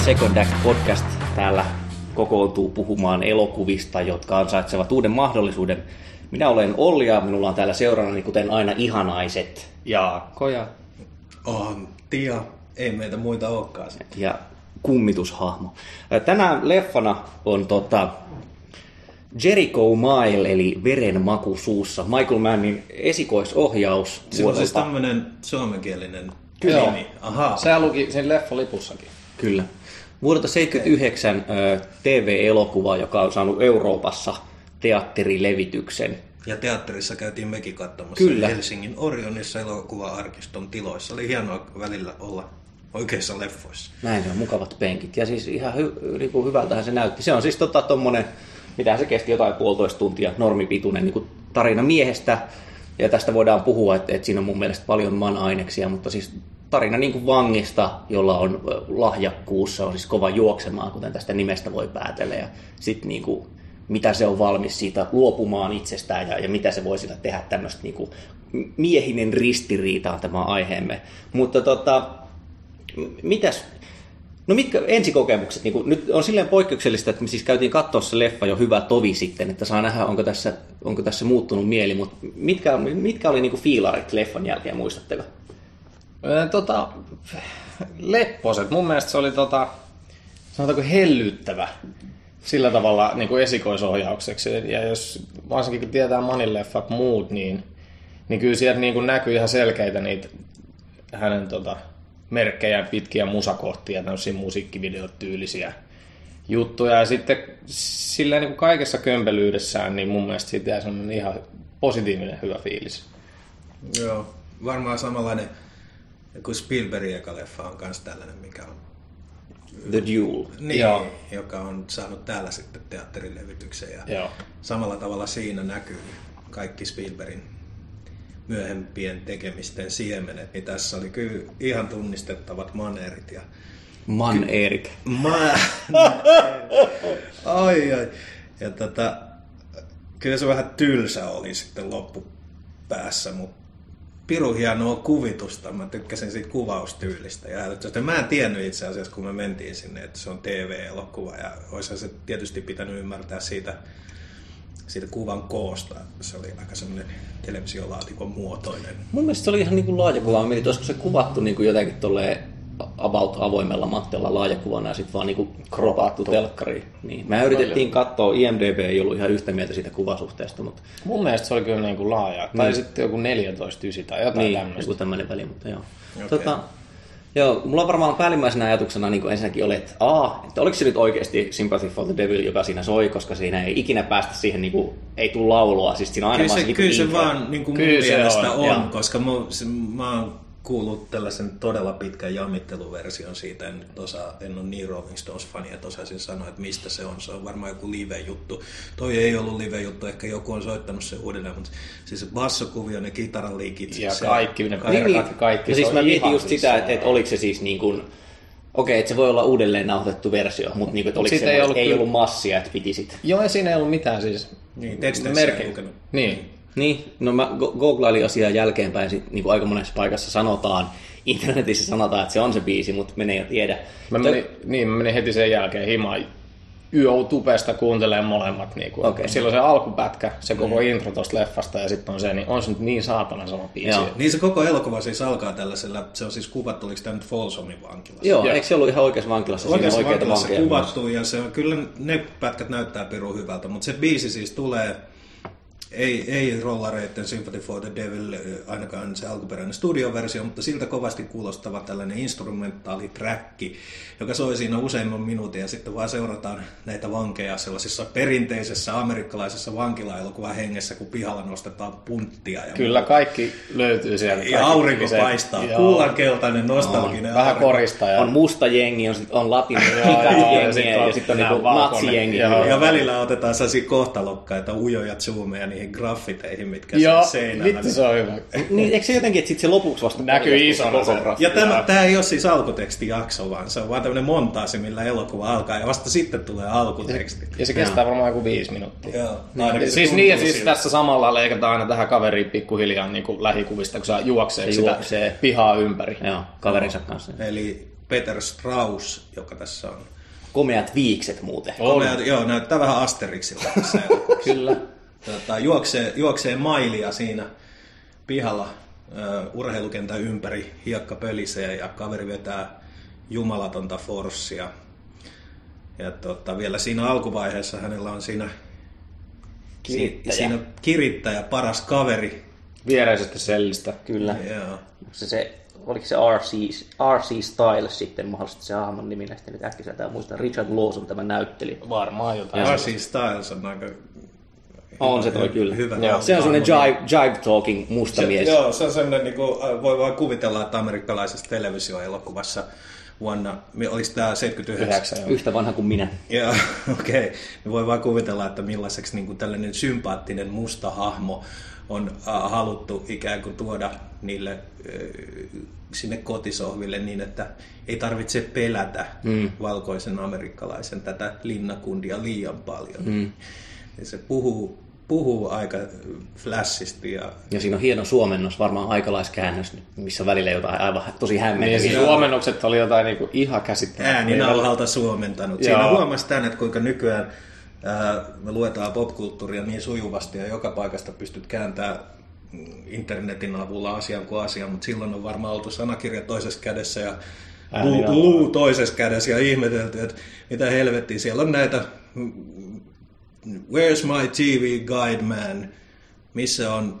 Se Second Act Podcast. Täällä kokoontuu puhumaan elokuvista, jotka ansaitsevat uuden mahdollisuuden. Minä olen Olli ja minulla on täällä seurannani kuten aina ihanaiset. Jaakko ja Antti ja ei meitä muita olekaan. Ja kummitushahmo. Tänään leffana on tota Jericho Mile, eli Veren maku suussa. Michael Mannin esikoisohjaus. Se on siis tämmönen suomenkielinen Kyllä. nimi. Ahaa. Sehän luki sen leffalipussakin. Kyllä. Vuodelta 79 ö, TV-elokuva, joka on saanut Euroopassa teatterilevityksen. Ja teatterissa käytiin mekin katsomassa Kyllä. Helsingin Orionissa elokuva-arkiston tiloissa. Oli hienoa välillä olla oikeissa leffoissa. Näin se on, mukavat penkit. Ja siis ihan hy, niin kuin hyvältähän se näytti. Se on siis tota, tommonen, mitä se kesti, jotain puolitoista tuntia, normipituinen niin kuin tarina miehestä. Ja tästä voidaan puhua, että, että siinä on mun mielestä paljon man-aineksia, mutta siis tarina niin kuin vangista, jolla on lahjakkuus, se on siis kova juoksemaan, kuten tästä nimestä voi päätellä. Ja sitten niin kuin, mitä se on valmis siitä luopumaan itsestään ja, ja mitä se voi sillä tehdä tämmöistä niin kuin, miehinen ristiriita on tämä aiheemme. Mutta tota, mitäs, no mitkä ensikokemukset, niin nyt on silleen poikkeuksellista, että me siis käytiin katsoa se leffa jo hyvä tovi sitten, että saa nähdä, onko tässä, onko tässä muuttunut mieli, mutta mitkä, mitkä oli niin fiilarit leffan jälkeen, muistatteko? Tota, lepposet. Mun mielestä se oli tota, sanotaanko hellyttävä sillä tavalla niin kuin esikoisohjaukseksi. Ja jos varsinkin kun tietää Manin leffat muut, niin, niin kyllä sieltä niin kuin näkyy ihan selkeitä niitä hänen tota, merkkejä, pitkiä musakohtia, tämmöisiä musiikkivideotyylisiä juttuja. Ja sitten silleen niin kuin kaikessa kömpelyydessään, niin mun mielestä siitä jää ihan positiivinen hyvä fiilis. Joo. Varmaan samanlainen kuin Spielbergin eka leffa on myös tällainen, mikä on The Duel. Niin, Joo. joka on saanut täällä sitten teatterilevityksen. Ja Joo. samalla tavalla siinä näkyy kaikki Spielbergin myöhempien tekemisten siemenet. Niin tässä oli kyllä ihan tunnistettavat maneerit. Ja Man Erik. Ma... ai ai. Ja tota, kyllä se vähän tylsä oli sitten loppupäässä, mutta piru hienoa kuvitusta. Mä tykkäsin siitä kuvaustyylistä. Ja mä en tiennyt itse asiassa, kun me mentiin sinne, että se on TV-elokuva. Ja olisi se tietysti pitänyt ymmärtää siitä, siitä kuvan koosta. Se oli aika semmoinen televisiolaatikon muotoinen. Mun mielestä se oli ihan niin kuin laajakuva. Mä mietin, olisiko se kuvattu niin kuin jotenkin tolleen about avoimella matteella laajakuvana ja sitten vaan niin kuin kropattu telkkariin. Niin. Me yritettiin katsoa, IMDB ei ollut ihan yhtä mieltä siitä kuvasuhteesta, mutta Mun mielestä se oli kyllä niin kuin laaja. Tai sitten joku 14 9 tai jotain niin, tämmöistä. joku tämmöinen väli, mutta joo. Okei. Tota, joo, mulla varmaan päällimmäisenä ajatuksena niin ensinnäkin oli, että, aa, että oliko se nyt oikeasti Sympathy for the Devil, joka siinä soi, koska siinä ei ikinä päästä siihen, niin kuin, ei tule laulua, siis siinä on aina Kyllä vaan se, niin kyllä se vaan niin kuin mun Kyllä se mielestä on, on, on koska mä, se, mä oon kuullut tällaisen todella pitkän jammitteluversion siitä. En, nyt osaa, en ole niin Rolling Stones-fani, että osaisin sanoa, että mistä se on. Se on varmaan joku live-juttu. Toi ei ollut live-juttu, ehkä joku on soittanut se uudelleen, mutta siis se bassokuvio, ne kitaraliikit. Ja se, kaikki, ne Niin, niin. kaikki, kaikki. Ja se siis mä mietin just siis sitä, se- että, että oliko se siis niin kuin, okei, että se voi olla uudelleen nauhoitettu versio, mutta niin kuin, että oliko Siitä se, ei ollut ollut, ei ollut massia, että piti sit. Joo, ja siinä ei ollut mitään siis. Niin, ei lukenut. Niin. Niin, no mä go- googlailin asiaa jälkeenpäin, sit, niin kuin aika monessa paikassa sanotaan, internetissä sanotaan, että se on se biisi, mutta menee jo tiedä. Mä menin, niin, mä menin heti sen jälkeen himaan YO-tupesta kuuntelemaan molemmat. Niin kuin, Okei. Silloin se alkupätkä, se koko intro tosta leffasta ja sitten on se, niin on se nyt niin saatana sama biisi. Joo. Niin se koko elokuva siis alkaa tällaisella, se on siis kuvattu, oliko tämä nyt Folsomin vankilassa? Joo, Joo. eikö se ollut ihan oikeassa vankilassa? Siinä Oikeassa on oikeita vankilassa vankeja myös. kuvattu ja se on, kyllä ne pätkät näyttää pirun hyvältä, mutta se biisi siis tulee, ei, ei rollareiden Sympathy for the Devil, eh, ainakaan se alkuperäinen studioversio, mutta siltä kovasti kuulostava tällainen instrumentaali träkki, joka soi siinä useimman minuutin ja sitten vaan seurataan näitä vankeja sellaisessa perinteisessä amerikkalaisessa vankilaelokuvan hengessä, kun pihalla nostetaan punttia. Ja Kyllä kaikki löytyy sieltä. Ja aurinko se- paistaa, Joo. kullankeltainen, nostalginen Vähän aurinko. korista ja... On musta jengi, on, sit, on latin joo, ja sit ja, on ja sitten on niinku valkoinen. natsijengi. Ja välillä otetaan sellaisia kohtalokkaita ujoja zoomeja niihin graffiteihin, mitkä Joo, siellä seinällä. vittu se on hyvä. Niin, eikö se jotenkin, että sit se lopuksi vasta Näkyy isona koko se. graffi? Ja tämä, tämä ei ole siis alkutekstijakso, vaan se on vaan tämmöinen montaasi, millä elokuva alkaa ja vasta sitten tulee alkuteksti. Ja se kestää varmaan joku viisi minuuttia. Joo, ainakin se Siis niin, ja siis tässä samalla leikataan aina tähän kaveriin pikkuhiljaa niin kuin lähikuvista, kun se juoksee Se sitä juoksee. pihaa ympäri. Joo, kaverinsa kanssa. Eli Peter Strauss, joka tässä on. Komeat viikset muuten. Komea, joo, näyttää vähän Asterixilta tässä. Kyllä. Tota, juoksee, juoksee mailia siinä pihalla uh, urheilukentän ympäri, hiekka pölisee ja kaveri vetää jumalatonta forssia. Ja tota, vielä siinä alkuvaiheessa hänellä on siinä Kirittäjä. Siinä kirittäjä, paras kaveri. Viereisestä sellistä. Kyllä. Joo. Se, se, oliko se RC, RC Styles sitten mahdollisesti se hahmon nimi näistä nyt äkkiseltä muista. Richard Lawson tämä näytteli. Varmaan jotain. RC Styles on aika On se toi kyllä. hyvä. Joo. Se on semmoinen jive, jive talking musta Se, mies. joo, se on semmoinen, niin kuin, voi vaan kuvitella, että amerikkalaisessa televisioelokuvassa vuonna, oliko tämä 79? Yhdeksän, joo. Yhtä vanha kuin minä. Joo, okei. Okay. Voi vaan kuvitella, että millaiseksi niin kuin tällainen sympaattinen musta hahmo on äh, haluttu ikään kuin tuoda niille äh, sinne kotisohville niin, että ei tarvitse pelätä mm. valkoisen amerikkalaisen tätä linnakundia liian paljon. Mm. Ja se puhuu, puhuu aika flashisti ja Ja siinä on hieno suomennos, varmaan aikalaiskäännös, missä välillä jotain aivan tosi Niin, hämmentäviä. siis suomennokset oli jotain niinku ihan käsittämätöntä. ääninauhalta suomentanut. Joo. Siinä huomasi tämän, että kuinka nykyään ää, me luetaan popkulttuuria niin sujuvasti ja joka paikasta pystyt kääntämään mm, internetin avulla asian kuin asian, mutta silloin on varmaan oltu sanakirja toisessa kädessä ja luu, luu toisessa kädessä ja ihmetelty, että mitä helvettiä, siellä on näitä mm, Where's my TV guide man? Missä on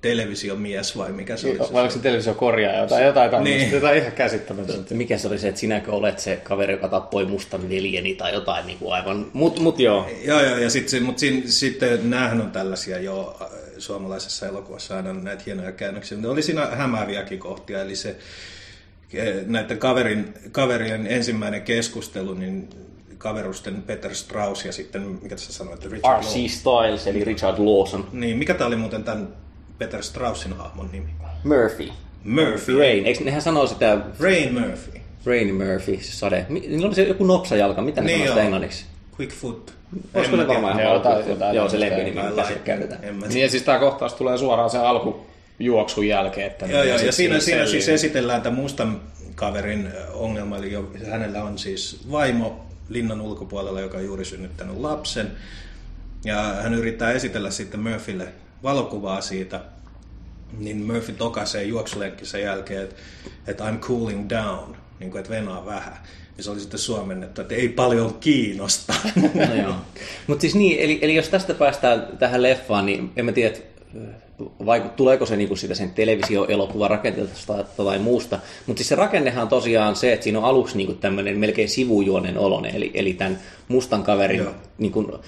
televisiomies vai mikä se oli? Vai oliko se televisio korjaa jotain, jotain tämmöistä, Niin. jotain ihan käsittämätöntä. Mikä se oli se, että sinäkö olet se kaveri, joka tappoi mustan veljeni tai jotain niin kuin aivan. Mut, mut joo. Joo, joo, ja sitten mut sin, sitten näähän on tällaisia jo äh, suomalaisessa elokuvassa aina näitä hienoja käännöksiä, mutta oli siinä hämääviäkin kohtia, eli se eh, näiden kaverin, kaverien ensimmäinen keskustelu, niin kaverusten Peter Strauss ja sitten, mikä tässä sanoit, Richard R.C. Law. Styles eli Richard Lawson. Niin, mikä tämä oli muuten tämän Peter Straussin hahmon nimi? Murphy. Murphy. Rain. Eikö nehän sanoo sitä Rain Murphy. Rain Murphy, se sade. Niillä oli se joku nopsajalka, mitä ne Niin sanoo sitä englanniksi? Quick Foot. Olisiko ne varmaan Joo, ihan tai jotain, jotain Joo, se lempinimi, Tai mitä siellä käytetään. Niin ja siis tämä kohtaus tulee suoraan sen alkujuoksun jälkeen. Että Joo, joo, ja siinä, siinä siis esitellään tämän mustan kaverin ongelma, eli jo, hänellä on siis vaimo linnan ulkopuolella, joka on juuri synnyttänyt lapsen, ja hän yrittää esitellä sitten Murphylle valokuvaa siitä, niin Murphy tokaisee juoksulenkki sen jälkeen, että, että I'm cooling down, niin kuin, että venaa vähän. Ja se oli sitten suomennettu, että ei paljon kiinnosta. No. Mutta siis niin, eli, eli jos tästä päästään tähän leffaan, niin en mä tiedä, että vaiku, tuleeko se niinku sitä sen televisio-elokuvan rakenteesta tai muusta. Mutta siis se rakennehan on tosiaan se, että siinä on aluksi niinku tämmöinen melkein sivujuonen olonen, eli, eli tämän mustan kaverin niinku,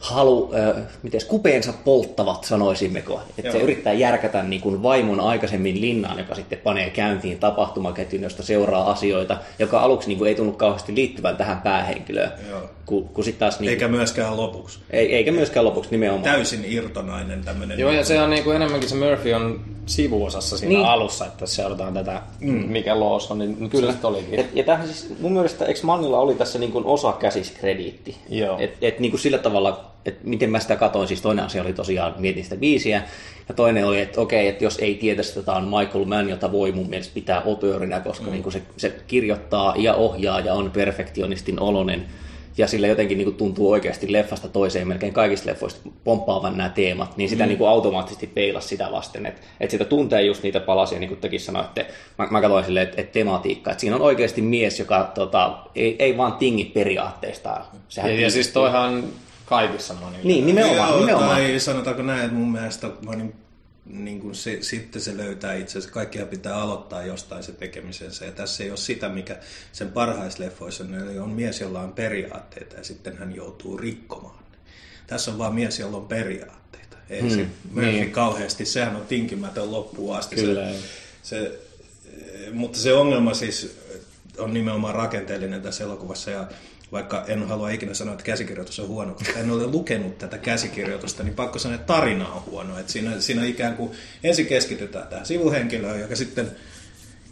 halu, äh, miten kupeensa polttavat, sanoisimmeko. Että se yrittää järkätä niin kuin vaimon aikaisemmin linnaan, joka sitten panee käyntiin tapahtumaketjun, josta seuraa asioita, joka aluksi niin kuin ei tunnu kauheasti liittyvän tähän päähenkilöön. Joo. Kun, kun sitten taas... Niin Eikä myöskään lopuksi. ei, eikä myöskään lopuksi nimenomaan. Täysin irtonainen tämmöinen. Joo, ja se on niinku enemmänkin se Murphy on sivuosassa siinä Niin. niin. alussa, että seurataan tätä, mm. mikä Lawson, niin nyt Kyllä. se olikin. Ja, ja tämähän siis, mun mielestä, eikö Mannilla oli tässä niin kuin osa käsiskrediitti? Joo. Et, et niin kuin sillä tavalla, että miten mä sitä katoin, siis toinen asia oli tosiaan, mietin sitä biisiä, ja toinen oli, että okei, että jos ei tiedä, että tämä on Michael Mann, jota voi mun mielestä pitää otöörinä, koska mm. niin kuin se, se kirjoittaa ja ohjaa ja on perfektionistin olonen, ja sillä jotenkin niin kuin tuntuu oikeasti leffasta toiseen melkein kaikista leffoista pomppaavan nämä teemat, niin sitä mm. niin kuin automaattisesti peilasi sitä vasten, että, että sitä tuntee just niitä palasia, niin kuin tekin sanoitte, mä, mä katsoin silleen, että, että tematiikka, että siinä on oikeasti mies, joka tota, ei, ei vaan tingi periaatteistaan. Sehän Ja, ja siis toihan kaikissa monilla. Niin, nimenomaan, Joo, nimenomaan. Tai sanotaanko näin, että mun mielestä mä niin, kuin se, sitten se löytää itse asiassa, kaikkia pitää aloittaa jostain se tekemisensä. Ja tässä ei ole sitä, mikä sen parhaisleffoissa on, eli on mies, jolla on periaatteita ja sitten hän joutuu rikkomaan. Tässä on vaan mies, jolla on periaatteita. Ei hmm, se Murphy niin. kauheasti, sehän on tinkimätön loppuun asti. Kyllä, se, se, mutta se ongelma siis on nimenomaan rakenteellinen tässä elokuvassa ja vaikka en halua ikinä sanoa, että käsikirjoitus on huono, koska en ole lukenut tätä käsikirjoitusta, niin pakko sanoa, että tarina on huono. Että siinä, siinä ikään kuin ensin keskitytään tähän sivuhenkilöön, joka sitten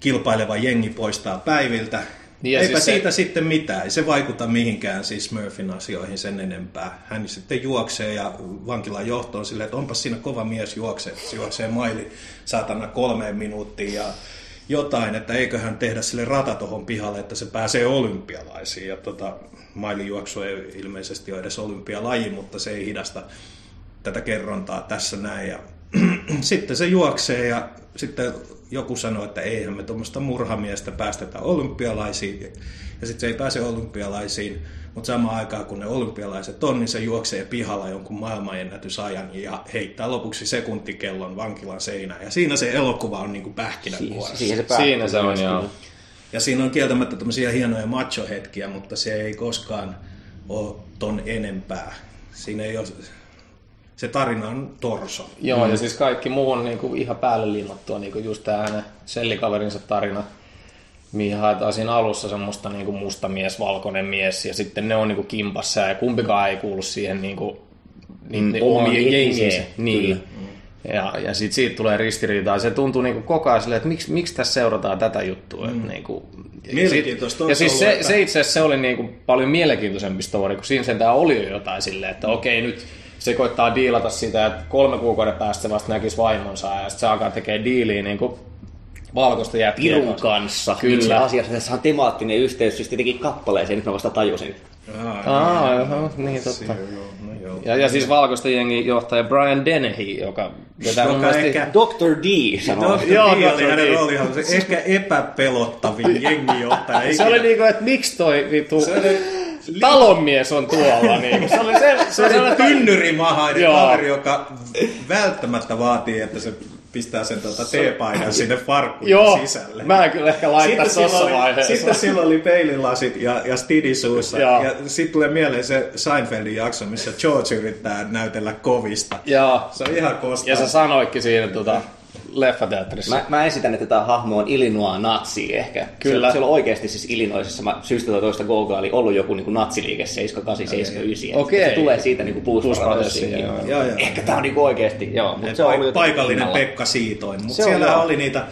kilpaileva jengi poistaa päiviltä. Niin Eipä siis se- siitä sitten mitään. Ei se vaikuta mihinkään siis Murphyn asioihin sen enempää. Hän sitten juoksee ja vankilan johtoon silleen, että onpas siinä kova mies juoksee. Se juoksee maili saatana kolmeen minuuttiin ja jotain, että eiköhän tehdä sille rata tuohon pihalle, että se pääsee olympialaisiin. Ja tota, mailijuoksu ei ilmeisesti ole edes olympialaji, mutta se ei hidasta tätä kerrontaa tässä näin. Ja sitten se juoksee ja sitten joku sanoo, että eihän me tuommoista murhamiestä päästetä olympialaisiin. Ja sitten se ei pääse olympialaisiin, mutta samaan aikaan kun ne olympialaiset on, niin se juoksee pihalla jonkun maailmanennätysajan ja heittää lopuksi sekuntikellon vankilan seinään. Ja siinä se elokuva on niin kuin pähkinänkuoressa. Siihen se Siinä se on, joo. Ja siinä on kieltämättä tämmöisiä hienoja macho-hetkiä, mutta se ei koskaan ole ton enempää. Siinä ei ole... Se tarina on torso. Joo, mm. ja siis kaikki muu on niinku ihan päälle liimattua, niinku just tämä hänen sellikaverinsa tarina, mihin haetaan siinä alussa semmoista niinku musta mies, valkoinen mies, ja sitten ne on niinku kimpassa, ja kumpikaan ei kuulu siihen niinku, niin, Mm, niin omaan omien jengiinsä. Niin. Ja, ja sitten siitä tulee ristiriitaa. ja Se tuntuu niinku koko ajan silleen, että miksi, miksi tässä seurataan tätä juttua. Mm. Et niinku, ja Mielenkiintoista sit- Ja siis ollut, se, että- se itse asiassa se oli niinku paljon mielenkiintoisempi story, kun siinä sentään oli jo jotain silleen, että okei nyt se koittaa diilata sitä, että kolme kuukauden päästä se vasta näkisi vaimonsa ja sitten se alkaa tekemään diiliä niinku valkoista jätkiä Pirun kanssa. Kyllä. Itse asiassa tässä on temaattinen yhteys siis tietenkin kappaleeseen, nyt mä vasta tajusin. Aa, joo, niin totta. Joo, no joo. Ja, ja siis valkoista jengi johtaja Brian Dennehy, joka vetää Joka ehkä- Dr. D sanoo. Dr. Joo, D oli hänen D. roolihan se ehkä epäpelottavin jengijohtaja Se ikinä. oli niinku, että miksi toi vittu Se oli talonmies on tuolla. Niinku. Se oli se, se, Se sellainen- tynnyrimahainen kaveri, joka välttämättä vaatii, että se pistää sen tuota teepaidan sinne farkkuun Joo, sisälle. mä en kyllä ehkä tossa oli, vaiheessa. sitten silloin oli peililasit ja, ja stidi suussa. Joo. Ja sitten tulee mieleen se Seinfeldin jakso, missä George yrittää näytellä kovista. Joo. Se on ihan kostaa. Ja sä sanoitkin siinä tota, leffateatterissa. Mä, mä esitän, että tämä hahmo on Illinois natsi ehkä. Kyllä. Se, on oikeasti siis Illinoisissa, mä syystä tai toista Googaali ollut joku niin natsiliike 78, 79. Okei. Se tulee siitä niin Blues. Brothersiin, joo. Joo, joo. Ehkä tää on niin oikeasti, joo. Mutta se on ollut Paik- jotenkin paikallinen pinnalla. Pekka Siitoin. Mutta siellä joo. oli niitä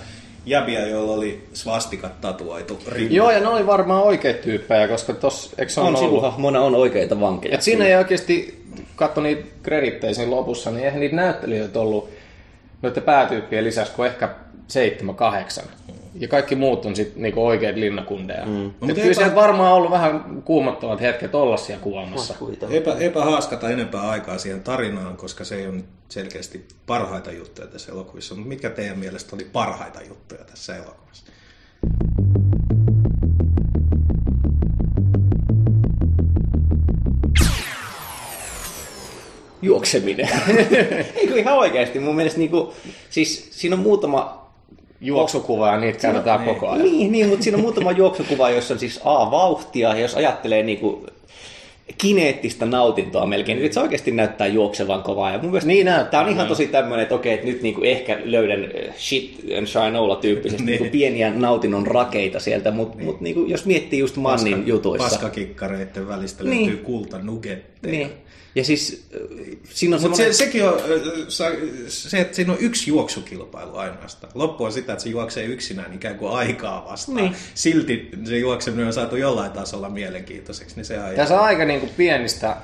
jäbiä, joilla oli svastikat tatuoitu rinnalle. Joo, ja ne oli varmaan oikeita tyyppejä, koska eikö se On on ollut? sivuhahmona on oikeita vankeja. Et siinä ei oikeasti, katso niitä kredittejä siinä lopussa, niin eihän niitä näyttelijöitä ollut noiden päätyyppien lisäksi kuin ehkä seitsemän, kahdeksan. Ja kaikki muut on sitten niinku oikeat linnakundeja. Mm. Et kyllä epä- varmaan ollut vähän kuumottavat hetket olla siellä kuvaamassa. Epä, epähaaskata enempää aikaa siihen tarinaan, koska se ei ole selkeästi parhaita juttuja tässä elokuvissa. Mutta mitkä teidän mielestä oli parhaita juttuja tässä elokuvassa? Juokseminen. Eikö ihan oikeasti? Mun mielestä niinku, siis siinä on muutama Juoksukuva ja niitä käytetään niin. koko ajan. Niin, niin, mutta siinä on muutama juoksukuva, jossa on siis A, vauhtia, ja jos ajattelee niinku kineettistä nautintoa melkein, niin se oikeasti näyttää juoksevan kovaa. Ja mun mielestä Niin näyttää, Tämä on ihan joo. tosi tämmöinen, että okei, että nyt niinku ehkä löydän äh, shit and shinola tyyppisesti Niin. niinku pieniä nautinnon rakeita sieltä, mutta mut niinku, jos miettii just Mannin jutuissa. Paskakikkareiden välistä Niin. löytyy kultanugetteja. Niin. Ja siis äh, siinä on Mutta semmoinen... se, sekin on sa- se, että siinä on yksi juoksukilpailu ainoastaan. Loppu on sitä, että se juoksee yksinään ikään kuin aikaa vastaan. Niin. Silti se juokseminen on saatu jollain tasolla mielenkiintoiseksi. Niin se Tässä on aika niinku pienistä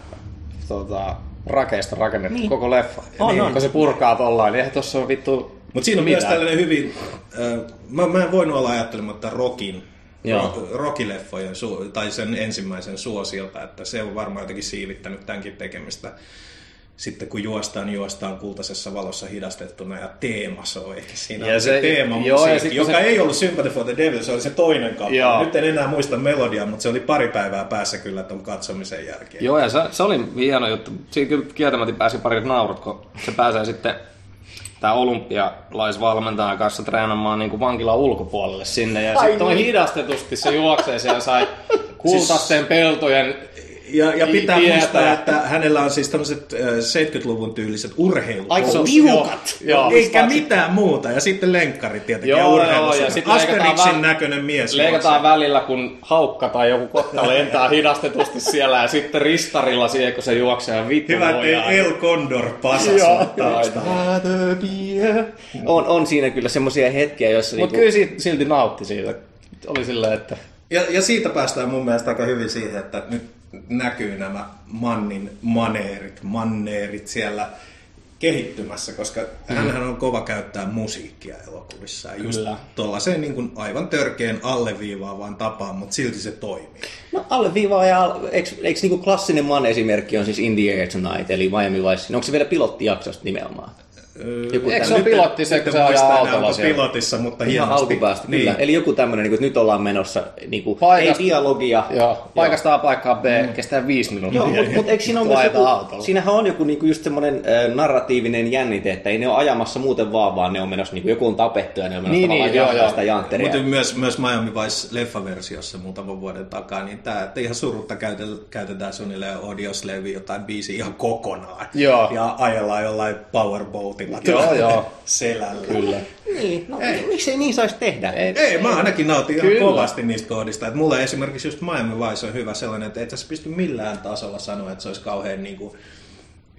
tota, rakeista rakennettu niin. koko leffa. On, niin, on. Kun se purkaa tollain, niin eihän tossa ole vittu Mutta siinä on mitään. myös tällainen hyvin, äh, mä, mä en voinut olla ajattelematta Rockin, Joo. ro, Rocky-leffojen, su, tai sen ensimmäisen suosiota, että se on varmaan jotenkin siivittänyt tämänkin tekemistä. Sitten kun juostaan, juostaan kultaisessa valossa hidastettuna ja teema soi. Siinä Ja on se, se- teema joo, ja sit kun joka se- ei ollut Sympathy for the Devil, se oli se toinen kappale. Joo. Nyt en enää muista melodiaa, mutta se oli pari päivää päässä kyllä ton katsomisen jälkeen. Joo, ja se, se oli hieno juttu. Siinä kyllä kieltämättä pääsi parit naurut, kun se pääsee sitten tämä olympialaisvalmentajan kanssa treenaamaan niin kuin vankilan ulkopuolelle sinne. Ja sitten on hidastetusti se juoksee siellä sai kultaisten peltojen Ja, ja pitää Tietää. muistaa, että hänellä on siis tämmöiset äh, 70-luvun tyyliset urheilut. Aika Se! Joo, joo. Eikä mitään muuta. Ja sitten lenkkarit tietenkin Joo, ja joo, urheilussa. ja sitten leikataan Asterixin vä- näköinen mies. Leikataan juoksee. välillä, kun haukka tai joku kotta lentää hidastetusti siellä ja sitten ristarilla siihen, kun se juoksee ja vittu Hyvä, ettei El Condor pasa Joo, sun taustalla. On, on siinä kyllä semmoisia hetkiä, joissa... Mutta niinku- kyllä silti nautti siitä. Oli silleen, että Ja, ja siitä päästään mun mielestä aika hyvin siihen, että nyt näkyy nämä Mannin maneerit, manneerit siellä kehittymässä, koska mm. hänhän on kova käyttää musiikkia elokuvissa. Just Kyllä. tuollaiseen niin kuin aivan törkeän alleviivaavaan tapaan, mutta silti se toimii. No alleviivaa ja eikö, eikö niinku klassinen man esimerkki on siis In the Air Tonight, eli Miami Vice. Onko se vielä pilottijaksosta nimenomaan? Joku Eikö se ole pilotti se, kun se ajaa autolla siellä? pilotissa, mutta Ihan hienosti. alkupäästä, niin. kyllä. Eli joku tämmöinen, niin että nyt ollaan menossa niin kuin, Paikasta- ei dialogia. Joo, paikasta A paikkaan B kestää viisi minuuttia. Joo, mutta mut eikö siinä ole myös joku, autolla. siinähän on joku niinku just semmoinen äh, narratiivinen jännite, että ei ne ole ajamassa muuten vaan, vaan ne on menossa, niinku, joku on tapettu ja ne on menossa Niin, tavallaan niin, joo, joo. sitä jantteria. Mutta myös, myös Miami Vice leffaversiossa muutaman vuoden takaa, niin tämä että ihan surutta käytetään, käytetään suunnilleen Audioslave jotain biisiä ihan kokonaan. Joo. Ja ajellaan jollain powerboatilla Joo, joo. selällä. Kyllä. Niin, no, miksei niin saisi tehdä? Ei, Ei, mä ainakin nautin ihan kovasti niistä kohdista. Et mulle esimerkiksi just Miami Vice on hyvä sellainen, että et sä pysty millään tasolla sanoa, että se olisi kauhean niin kuin,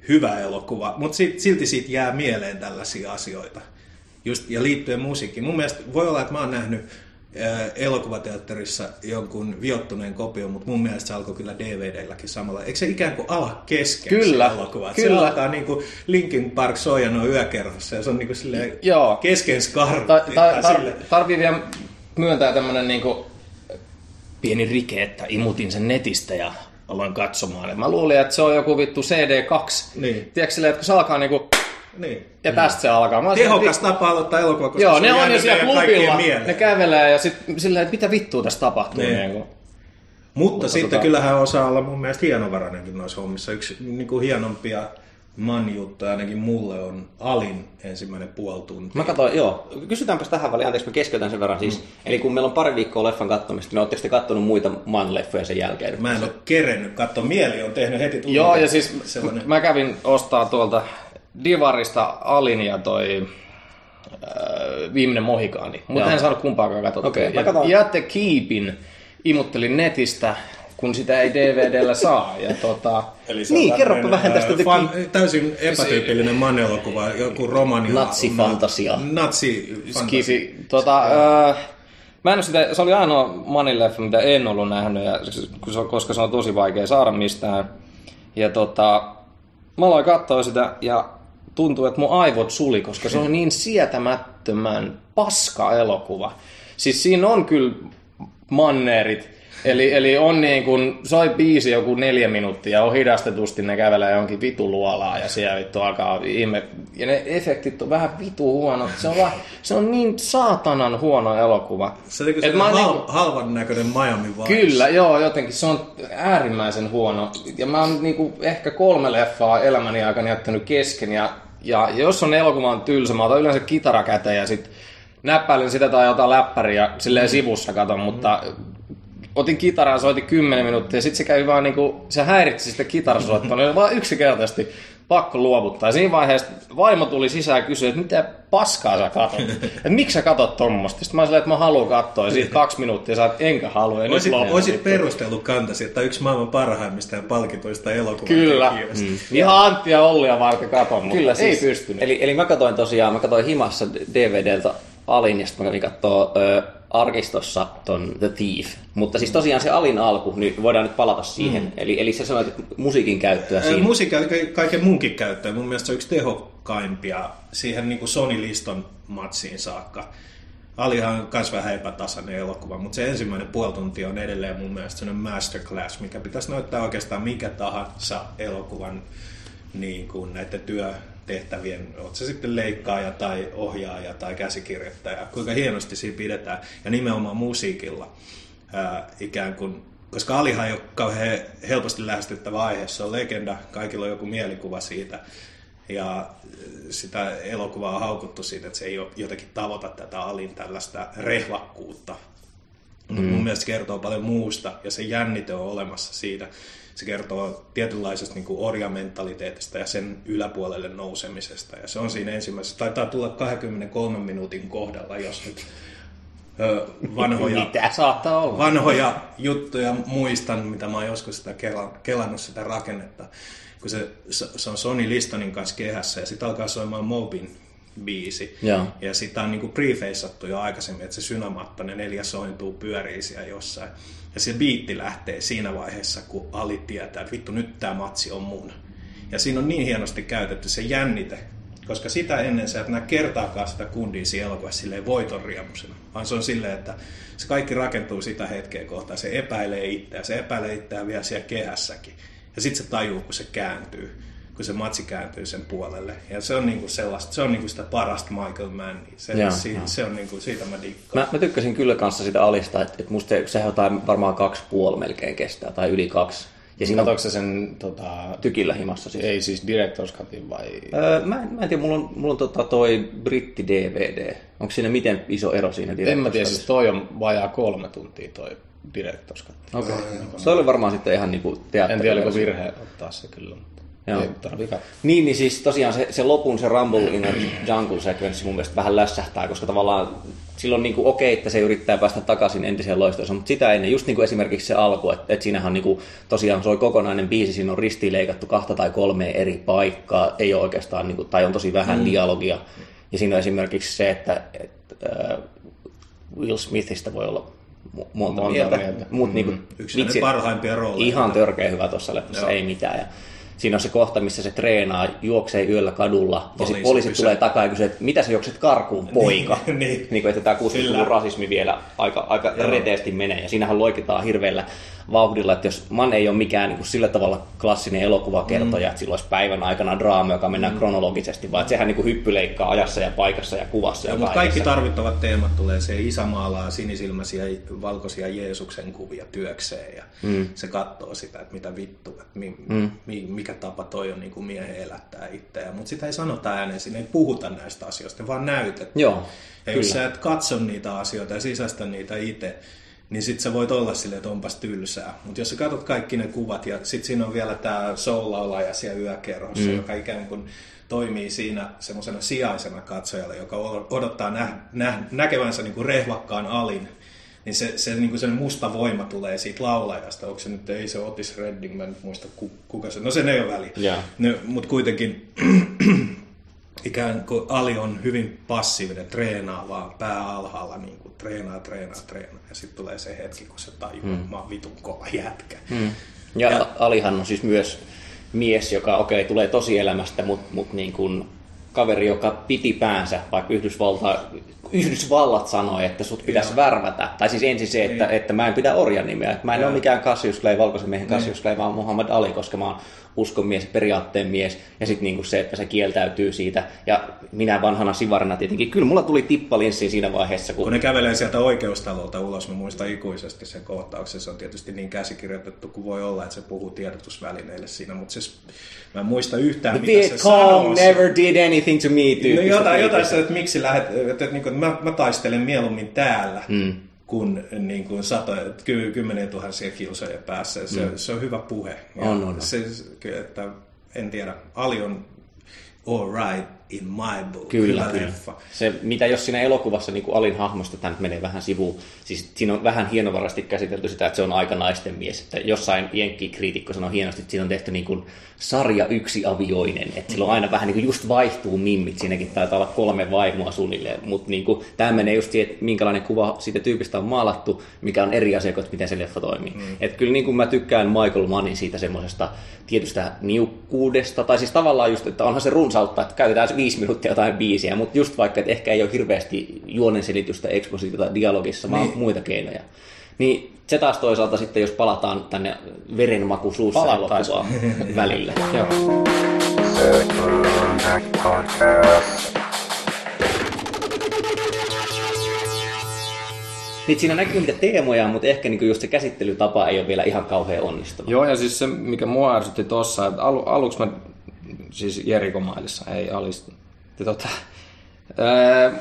hyvä elokuva, mutta silti siitä jää mieleen tällaisia asioita. Just, ja liittyen musiikkiin. Mun mielestä voi olla, että mä oon nähnyt elokuvateatterissa jonkun viottuneen kopion, mutta mun mielestä se alkoi kyllä DVD-lläkin samalla. Eikö se ikään kuin ala kesken Kyllä, se elokuva? Kyllä. Se alkaa niin kuin Linkin Park soijano yökerhossa ja se on niin kuin silleen Joo. kesken skarppi. Ta- ta- tar- tarvii vielä myöntää tämmönen niinku pieni rike, että imutin sen netistä ja aloin katsomaan. Ja mä luulin, että se on joku vittu CD2. Niin. Tiedätkö silleen, että kun se alkaa niinku, Niin. ja tästä se alkaa. Mä Tehokas että tapa aloittaa elokuva, koska Joo, se ne on jo siellä klubilla, ne kävelee ja sit silleen, että mitä vittua tässä tapahtuu. Niin. Niin. Niin Mutta sitten tota- kyllähän osaa olla mun mielestä hienovarainenkin noissa hommissa. Yksi niin kuin hienompia man-juttuja ainakin mulle on Alin ensimmäinen puoli tuntia. Mä katsoin, joo, kysytäänpäs tähän väliin, anteeksi mä keskeytän sen verran siis. Mm. Eli kun meillä on pari viikkoa leffan katsomista, niin ootteko te kattonut muita man-leffoja sen jälkeen? Mä en ole kerennyt katsoa. Mieli on tehnyt heti tunnin. Joo, ja siis Sellainen. mä kävin ostaa tuolta Divarista Alin ja toi äh, viimeinen Mohikaani, mutta en saanut kumpaakaan katsottua. Okei, mä ja, ja The Keepin imuttelin netistä, kun sitä ei DVDllä saa. Ja tota, Eli se Niin, kerropa vähän tästä ää, The fan, täysin epätyypillinen man-elokuva, joku romani. Natsifantasia. Natsi Skifi. Tota, äh, mä en ole sitä, se oli ainoa Manin-leffa, mitä en ollut nähnyt, ja, se- koska se on tosi vaikea saada mistään. Ja tota, mä aloin katsoa sitä ja tuntuu, että mun aivot suli, koska se on niin sietämättömän paska elokuva. Siis siinä on kyllä manneerit, Eli, eli on niin kuin, soi biisi joku neljä minuuttia ja on hidastetusti ne kävelee jonkin vitu luolaan ja siellä vittu alkaa ihme. Ja ne efektit on vähän vitu huonot. Se on, vaan, se on niin saatanan huono elokuva. Se niin mä oon hal- niinku- halvan näköinen Miami Vice. Kyllä, joo, jotenkin se on äärimmäisen huono. Ja mä oon niinku ehkä kolme leffaa elämäni aikana jättänyt kesken. Ja, ja jos on elokuva on tylsä, mä otan yleensä kitara käteen ja sit näppäilen sitä tai jotain läppäriä silleen sivussa katon, mutta otin kitaraa, soitin 10 minuuttia ja sitten se kävi vaan niinku, se häiritsi sitä kitarasoittoa, niin vaan yksinkertaisesti pakko luovuttaa. Ja siinä vaiheessa vaimo tuli sisään ja kysyi, että mitä paskaa sä katot? että miksi sä katot tommosta? Sitten mä olin silleen, että mä haluan katsoa. Ja siitä kaksi minuuttia sä enkä halua. Ja nyt Oisit, loppu. oisit perustellut kantasi, että yksi maailman parhaimmista ja palkituista elokuvan Kyllä. Mm. Ihan Antti ja Ollia varten katon, mutta Kyllä siis. ei pystynyt. Eli, eli mä katsoin tosiaan, mä katsoin himassa DVDltä Alin ja sitten mä kävin kattoo ö, arkistossa ton The Thief. Mutta siis tosiaan se Alin alku, niin voidaan nyt palata siihen. Mm. Eli, eli sä sanoit, että musiikin käyttöä siinä. Musiikki ja ka- kaiken munkin käyttöön. Mun mielestä se on yksi tehokkaimpia siihen niin kuin Sony Liston matsiin saakka. Alihan on myös vähän epätasainen elokuva, mutta se ensimmäinen puoli tuntia on edelleen mun mielestä sellainen masterclass, mikä pitäisi näyttää oikeastaan mikä tahansa elokuvan niin kuin näiden työtehtävien, oot se sitten leikkaaja tai ohjaaja tai käsikirjoittaja, kuinka hienosti siinä pidetään ja nimenomaan musiikilla ää, ikään kuin koska Alihan ei ole kauhean helposti lähestyttävä aihe, se on legenda, kaikilla on joku mielikuva siitä. Ja sitä elokuvaa on haukuttu siitä, että se ei ole jotenkin tavoita tätä Alin tällaista rehvakkuutta. Mutta mm. mun mielestä kertoo paljon muusta ja se jännite on olemassa siitä. Se kertoo tietynlaisesta niin orjamentaliteetista ja sen yläpuolelle nousemisesta. Ja se on siinä ensimmäisessä. Taitaa tulla 23 minuutin kohdalla, jos nyt ö, vanhoja Mitä saattaa olla? vanhoja juttuja muistan, mitä mä oon joskus sitä kela- kelannut sitä rakennetta, kun se, se on Sony Listonin kanssa kehässä ja sitten alkaa soimaan Mobin biisi. Joo. Ja sitä on niinku prefaceattu jo aikaisemmin, että se synamatta, ne neljä sointuu pyörii siellä jossain. Ja se biitti lähtee siinä vaiheessa, kun Ali tietää, että vittu nyt tämä matsi on mun. Ja siinä on niin hienosti käytetty se jännite, koska sitä ennen sä et näe kertaakaan sitä kundia siinä elokuvassa silleen voiton riemusena, vaan se on silleen, että se kaikki rakentuu sitä hetkeä kohtaan. Se epäilee itseä, se epäilee itseään vielä siellä kehässäkin. Ja sitten se tajuu, kun se kääntyy, kun se matsi kääntyy sen puolelle. Ja se on niinku sellaista, se on niinku sitä parasta Michael Mannia. Se, Joo, si, joo. se on niinku, siitä mä dikkaan. Mä, mä tykkäsin kyllä kanssa sitä alista, että, että musta se, sehän jotain varmaan kaksi puoli melkein kestää, tai yli kaksi. Ja siinä sä sen, tota, tykillä himassa siis. ei siis Director's Cutin vai... Öö, mä, en, mä en tiedä, mulla on, mulla on tota toi britti DVD. Onko siinä miten iso ero siinä En mä tiedä, Director's siis toi on vajaa kolme tuntia toi Director's Cut. Okei. Okay. Se oli varmaan sitten ihan niinku En tiedä, oliko virhe ottaa se kyllä, mutta Joo. Niin, niin siis tosiaan se, se lopun, se Rumble in a Jungle sekvenssi mun mielestä vähän lässähtää, koska tavallaan silloin niin kuin okei, että se yrittää päästä takaisin entiseen loistoonsa, mutta sitä ennen, just niin kuin esimerkiksi se alku, että, että siinähän on niin kuin, tosiaan soi kokonainen biisi, siinä on ristileikattu kahta tai kolmea eri paikkaa, ei ole oikeastaan, niin kuin, tai on tosi vähän mm. dialogia, ja siinä on esimerkiksi se, että, että äh, Will Smithistä voi olla monta, Monta mieltä, mieltä. mutta niin kuin, Yksi parhaimpia rooleja. Ihan törkeä hyvä tuossa leffassa, ei mitään. Ja siinä on se kohta, missä se treenaa, juoksee yöllä kadulla, ja Poliisi sitten poliisit tulee takaa ja kysyy, että mitä sä juokset karkuun, poika? Niin, niin. niin kuin, että tämä 60-luvun Kyllä. rasismi vielä aika, aika reteesti menee, ja siinähän loikitaan hirveällä vauhdilla, että jos Man ei ole mikään niin kuin sillä tavalla klassinen elokuvakertoja, mm. että sillä olisi päivän aikana draama, joka mennään mm. kronologisesti, vaan että sehän niin kuin hyppyleikkaa ajassa ja paikassa ja kuvassa. Ja, ja mutta kaikki tarvittavat teemat tulee. Se isä maalaa sinisilmäisiä valkoisia Jeesuksen kuvia työkseen ja mm. se katsoo sitä, että mitä vittu, että mi, mm. mi, mikä tapa toi on niin kuin miehen elättää itseään. Mutta sitä ei sanota ääneen, siinä ei puhuta näistä asioista, vaan näytetään. Joo, Ja jos sä et katso niitä asioita ja sisäistä niitä itse, niin sit sä voit olla silleen, että onpas tylsää. Mutta jos sä katsot kaikki ne kuvat ja sit siinä on vielä tää soul-laulaja siellä yökerhossa, mm. joka ikään kuin toimii siinä semmoisena sijaisena katsojalle, joka odottaa nä- nä- näkevänsä niin kuin rehvakkaan alin, niin se, se niin kuin sen musta voima tulee siitä laulajasta. Onko se nyt, ei se Otis Redding, mä en muista ku, kuka se, no sen ei ole väliä. Joo. No, mutta kuitenkin ikään kuin Ali on hyvin passiivinen, treenaa vaan pää alhaalla, niin kuin treenaa, treenaa, treenaa. Ja sitten tulee se hetki, kun se tajuaa, mm. että mä oon vitun kova jätkä. Mm. Ja, ja Alihan on siis myös mies, joka okei, okay, tulee tosielämästä, mutta mut niin kuin kaveri, joka piti päänsä, vaikka Yhdysvalta, Yhdysvallat sanoi, että sut pitäisi Joo. värvätä. Tai siis ensin se, että, että mä en pidä orjan nimeä. Että mä en Joo. ole mikään Cassius Clay, valkoisen miehen Cassius Clay, vaan Muhammad Ali, koska mä oon uskon mies, periaatteen mies. Ja sitten niinku se, että se kieltäytyy siitä. Ja minä vanhana sivarina tietenkin. Kyllä mulla tuli tippalinssiin siinä vaiheessa, kun Kun ne kävelee sieltä oikeustalolta ulos, mä muistan ikuisesti sen kohtauksen. Se on tietysti niin käsikirjoitettu kuin voi olla, että se puhuu tiedotusvälineille siinä. Mutta siis, mä en muista yhtään, mitä se sanoo. never did anything to me. No jotain, jotain että miksi lähdet, että, että, niin kuin, mä, mä taistelen mieluummin täällä, mm. kuin, niin kuin satoja, ky, kymmeniä tuhansia kilsoja päässä. Se, mm. se on hyvä puhe. Ja On, on. Se, että, en tiedä, Ali on all right in my book. Kyllä, kyllä. leffa. Se, mitä jos siinä elokuvassa niin kuin Alin hahmosta, tämä nyt menee vähän sivuun, siis siinä on vähän hienovaraisesti käsitelty sitä, että se on aika naisten mies. Että jossain jenkkikriitikko sanoi hienosti, että siinä on tehty niin kuin sarja yksi avioinen, että silloin aina vähän niin kuin just vaihtuu mimmit, siinäkin taitaa olla kolme vaimoa suunnilleen, mutta niin kuin, tämä menee just siihen, että minkälainen kuva siitä tyypistä on maalattu, mikä on eri asia kuin, miten se leffa toimii. Mm. Että kyllä niin kuin mä tykkään Michael Mannin siitä semmoisesta tietystä niukkuudesta, tai siis tavallaan just, että onhan se runsautta, että käytetään viisi minuuttia jotain biisiä, mutta just vaikka, että ehkä ei ole hirveästi juonenselitystä, ekspositiota dialogissa, vaan Niin. muita keinoja. Niin se taas toisaalta sitten, jos palataan tänne verenmaku suussa Palattaisiin. elokuvaan välillä. Joo. Niin siinä näkyy niitä teemoja, mutta ehkä niinku just se käsittelytapa ei ole vielä ihan kauhean onnistunut. Joo, ja siis se, mikä mua ärsytti tossa, että alu, aluksi mä, siis Jerikomailissa, ei alistu. Tota,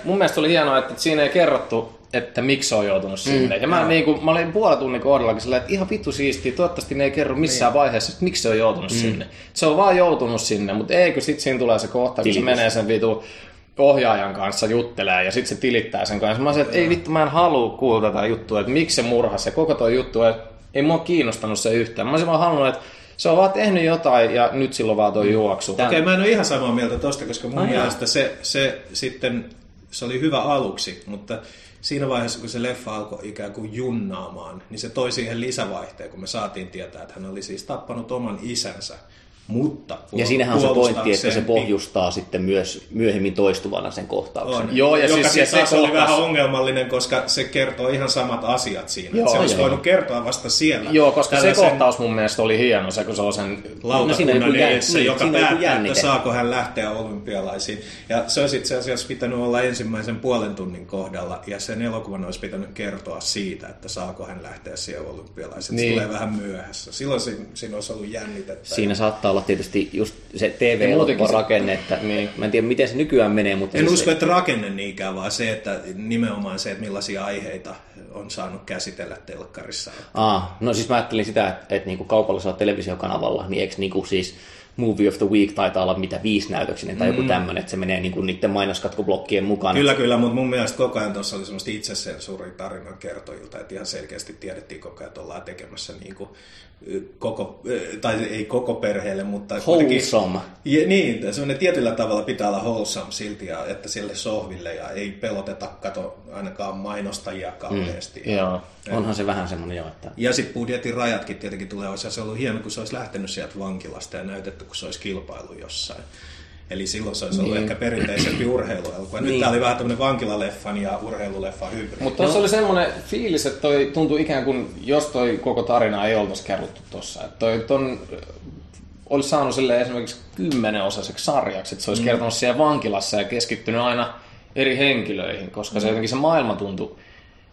mun mielestä oli hienoa, että siinä ei kerrottu, että miksi se on joutunut sinne. ja mä, niin kuin, mä olin puolen tunnin kohdallakin sillä, että ihan vittu siistiä, toivottavasti ne ei kerro missään vaiheessa, että miksi se on joutunut sinne. Se on vaan joutunut sinne, mutta eikö sit siinä tulee se kohta, kun se menee sen vitu ohjaajan kanssa juttelee ja sitten se tilittää sen kanssa. Mä sanoin, että ei vittu, mä en halua kuulla tätä juttua, että miksi se murhasi ja koko tuo juttu, että ei mua kiinnostanut se yhtään. Mä olisin vaan halunnut, että se on vaan tehnyt jotain ja nyt silloin vaan tuo juoksu. Tää- Okei, okay, mä en ole ihan samaa mieltä tosta, koska mun Ai jaa. mielestä se, se sitten, se oli hyvä aluksi, mutta siinä vaiheessa, kun se leffa alkoi ikään kuin junnaamaan, niin se toi siihen lisävaihteen, kun me saatiin tietää, että hän oli siis tappanut oman isänsä Mutta Ja siinähän on se pointti, että se pohjustaa sitten myös myöhemmin toistuvana sen kohtauksen. On. Joo, ja Joka siis siis se- taas se oli kohtaus- vähän ongelmallinen, koska se kertoo ihan samat asiat siinä. Joo, se olisi joo. voinut kertoa vasta siellä. Joo, koska se Tällaisen kohtaus mun mielestä oli hieno, se kun se on sen... No lautakunnan jän- edessä, niin, joka päättää, että jännite. saako hän lähteä olympialaisiin. Ja se olisi itse asiassa pitänyt olla ensimmäisen puolen tunnin kohdalla, ja sen elokuvan olisi pitänyt kertoa siitä, että saako hän lähteä siihen olympialaisiin. Niin. Se tulee vähän myöhässä. Silloin siinä, siinä olisi ollut jännitettä. Siinä saattaa olla tietysti just se se- rakenne, että Niin. mä en tiedä miten se nykyään menee, mutta En siis usko, se, että rakenne niinkään, vaan se, että nimenomaan se, että millaisia aiheita on saanut käsitellä telkkarissa. Aa, no siis mä ajattelin sitä, että, että niinku kaupallisella televisiokanavalla, niin eikö niinku siis Movie of the Week taitaa olla mitä viisi näytöksinen tai joku tämmöinen, että se menee niinku niiden mainoskatkoblokkien mukaan. Kyllä, kyllä, mutta mun mielestä koko ajan tuossa oli semmoista itsesensuuria tarinan kertojilta, että ihan selkeästi tiedettiin koko ajan, että ollaan tekemässä niin kuin, koko, tai ei koko perheelle, mutta Wholesome. Ja, niin, semmoinen tietyllä tavalla pitää olla wholesome silti, ja, että sille sohville ja ei peloteta, kato ainakaan mainostajia kauheasti. Mm. Joo. Onhan se vähän semmoinen jo, että Ja sitten budjetin rajatkin tietenkin tulee, olisi se ollut hieno, kun se olisi lähtenyt sieltä vankilasta ja näytetty, kun se olisi kilpailu jossain. Eli silloin se olisi ollut Niin. ehkä perinteisempi urheiluelokuva. Nyt Niin. tämä oli vähän tämmöinen vankilaleffan ja urheiluleffan hybridi. Mutta tuossa oli semmoinen fiilis, että toi tuntui ikään kuin, jos toi koko tarina ei oltaisi kerrottu tossa. Että toi ton, olisi saanut sille esimerkiksi kymmenenosaiseksi sarjaksi, että se olisi mm. kertonut siellä vankilassa ja keskittynyt aina eri henkilöihin, koska se jotenkin se maailma tuntui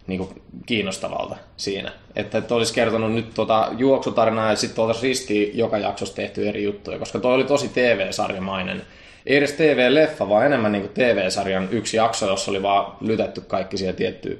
niin kuin kiinnostavalta siinä. Että, että olisi kertonut nyt tota juoksutarinaa ja sitten oltaisiin ristiin joka jaksossa tehty eri juttuja, koska toi oli tosi TV-sarjamainen. Ei edes TV-leffa, vaan enemmän niin kuin TV-sarjan yksi jakso, jossa oli vaan lytätty kaikki siihen tiettyyn.